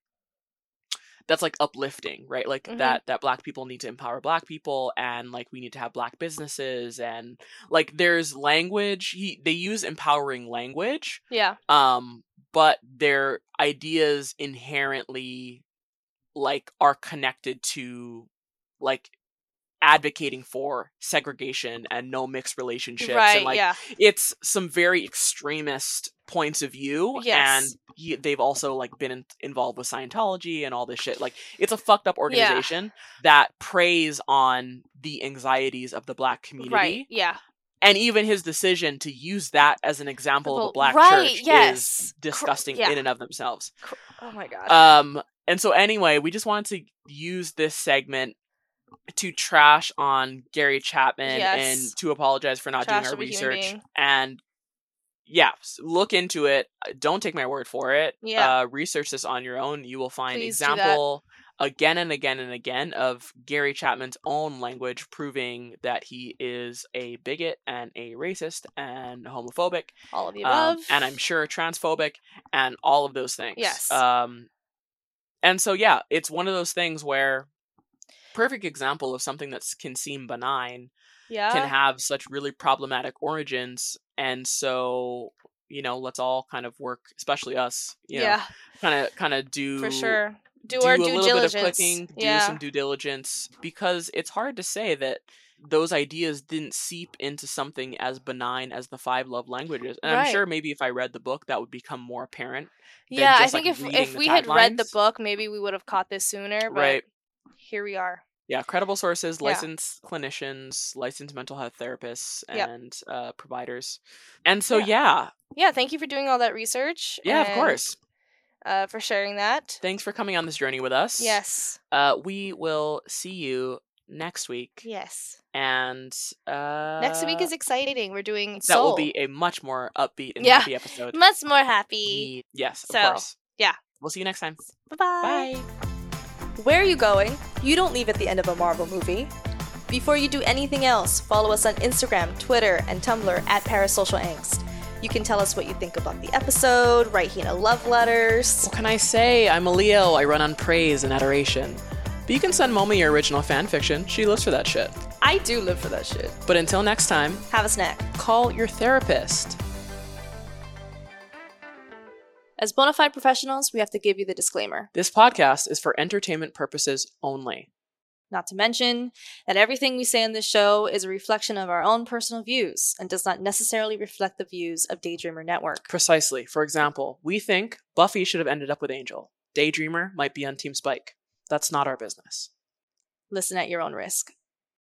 that's like uplifting, right? Like Mhm. that that black people need to empower black people and like we need to have black businesses and like there's language he they use empowering language Yeah. um but their ideas inherently like are connected to like advocating for segregation and no mixed relationships right. and like yeah. it's some very extremist points of view Yes. and he, they've also like been in, involved with scientology and all this shit like it's a fucked up organization that preys on the anxieties of the black community Right. Yeah. and even his decision to use that as an example of a black right, church yes. is disgusting yeah. in and of themselves Cr- Oh my god. um and so anyway we just wanted to use this segment to trash on Gary Chapman Yes. and to apologize for not Trash doing our of a human research and yeah look into it Uh, don't take my word for it Yeah. uh research this on your own you will find Please example again and again and again of Gary Chapman's own language proving that he is a bigot and a racist and homophobic All of the um, above. and I'm sure transphobic and all of those things. Yes. Um, and so yeah, it's one of those things where perfect example of something that can seem benign yeah. can have such really problematic origins, and so you know, let's all kind of work, especially us, you yeah, kind of kind of do for sure. Do, do our a due little diligence. bit of clicking, do yeah. some due diligence because it's hard to say that those ideas didn't seep into something as benign as the five love languages. And I'm sure maybe if I read the book that would become more apparent. yeah, I think like, if if we had read the book, maybe we would have caught this sooner. But Right. Here we are. Yeah, credible sources, Yeah. licensed clinicians, licensed mental health therapists, Yep. and uh, providers. And so, Yeah. yeah, Yeah, thank you for doing all that research. yeah, of course. Uh, for sharing that. Thanks for coming on this journey with us. Yes. Uh, we will see you next week. Yes. And uh, Next week is exciting. We're doing that Soul. will be a much more upbeat and Yeah. happy episode. much more happy. Ye- yes, of So, course. yeah. We'll see you next time. Bye-bye. Bye. Where are you going? You don't leave at the end of a Marvel movie. Before you do anything else, follow us on Instagram, Twitter, and Tumblr at Parasocial Angst. You can tell us what you think about the episode, write Hina love letters. What can I say? I'm a Leo. I run on praise and adoration. But you can send Momi your original fan fiction. She lives for that shit. I do live for that shit. But until next time, Have a snack. call your therapist. As bona fide professionals, we have to give you the disclaimer. This podcast is for entertainment purposes only. Not to mention that everything we say on this show is a reflection of our own personal views and does not necessarily reflect the views of Daydreamer Network. Precisely. For example, we think Buffy should have ended up with Angel. Daydreamer might be on Team Spike. That's not our business. Listen at your own risk.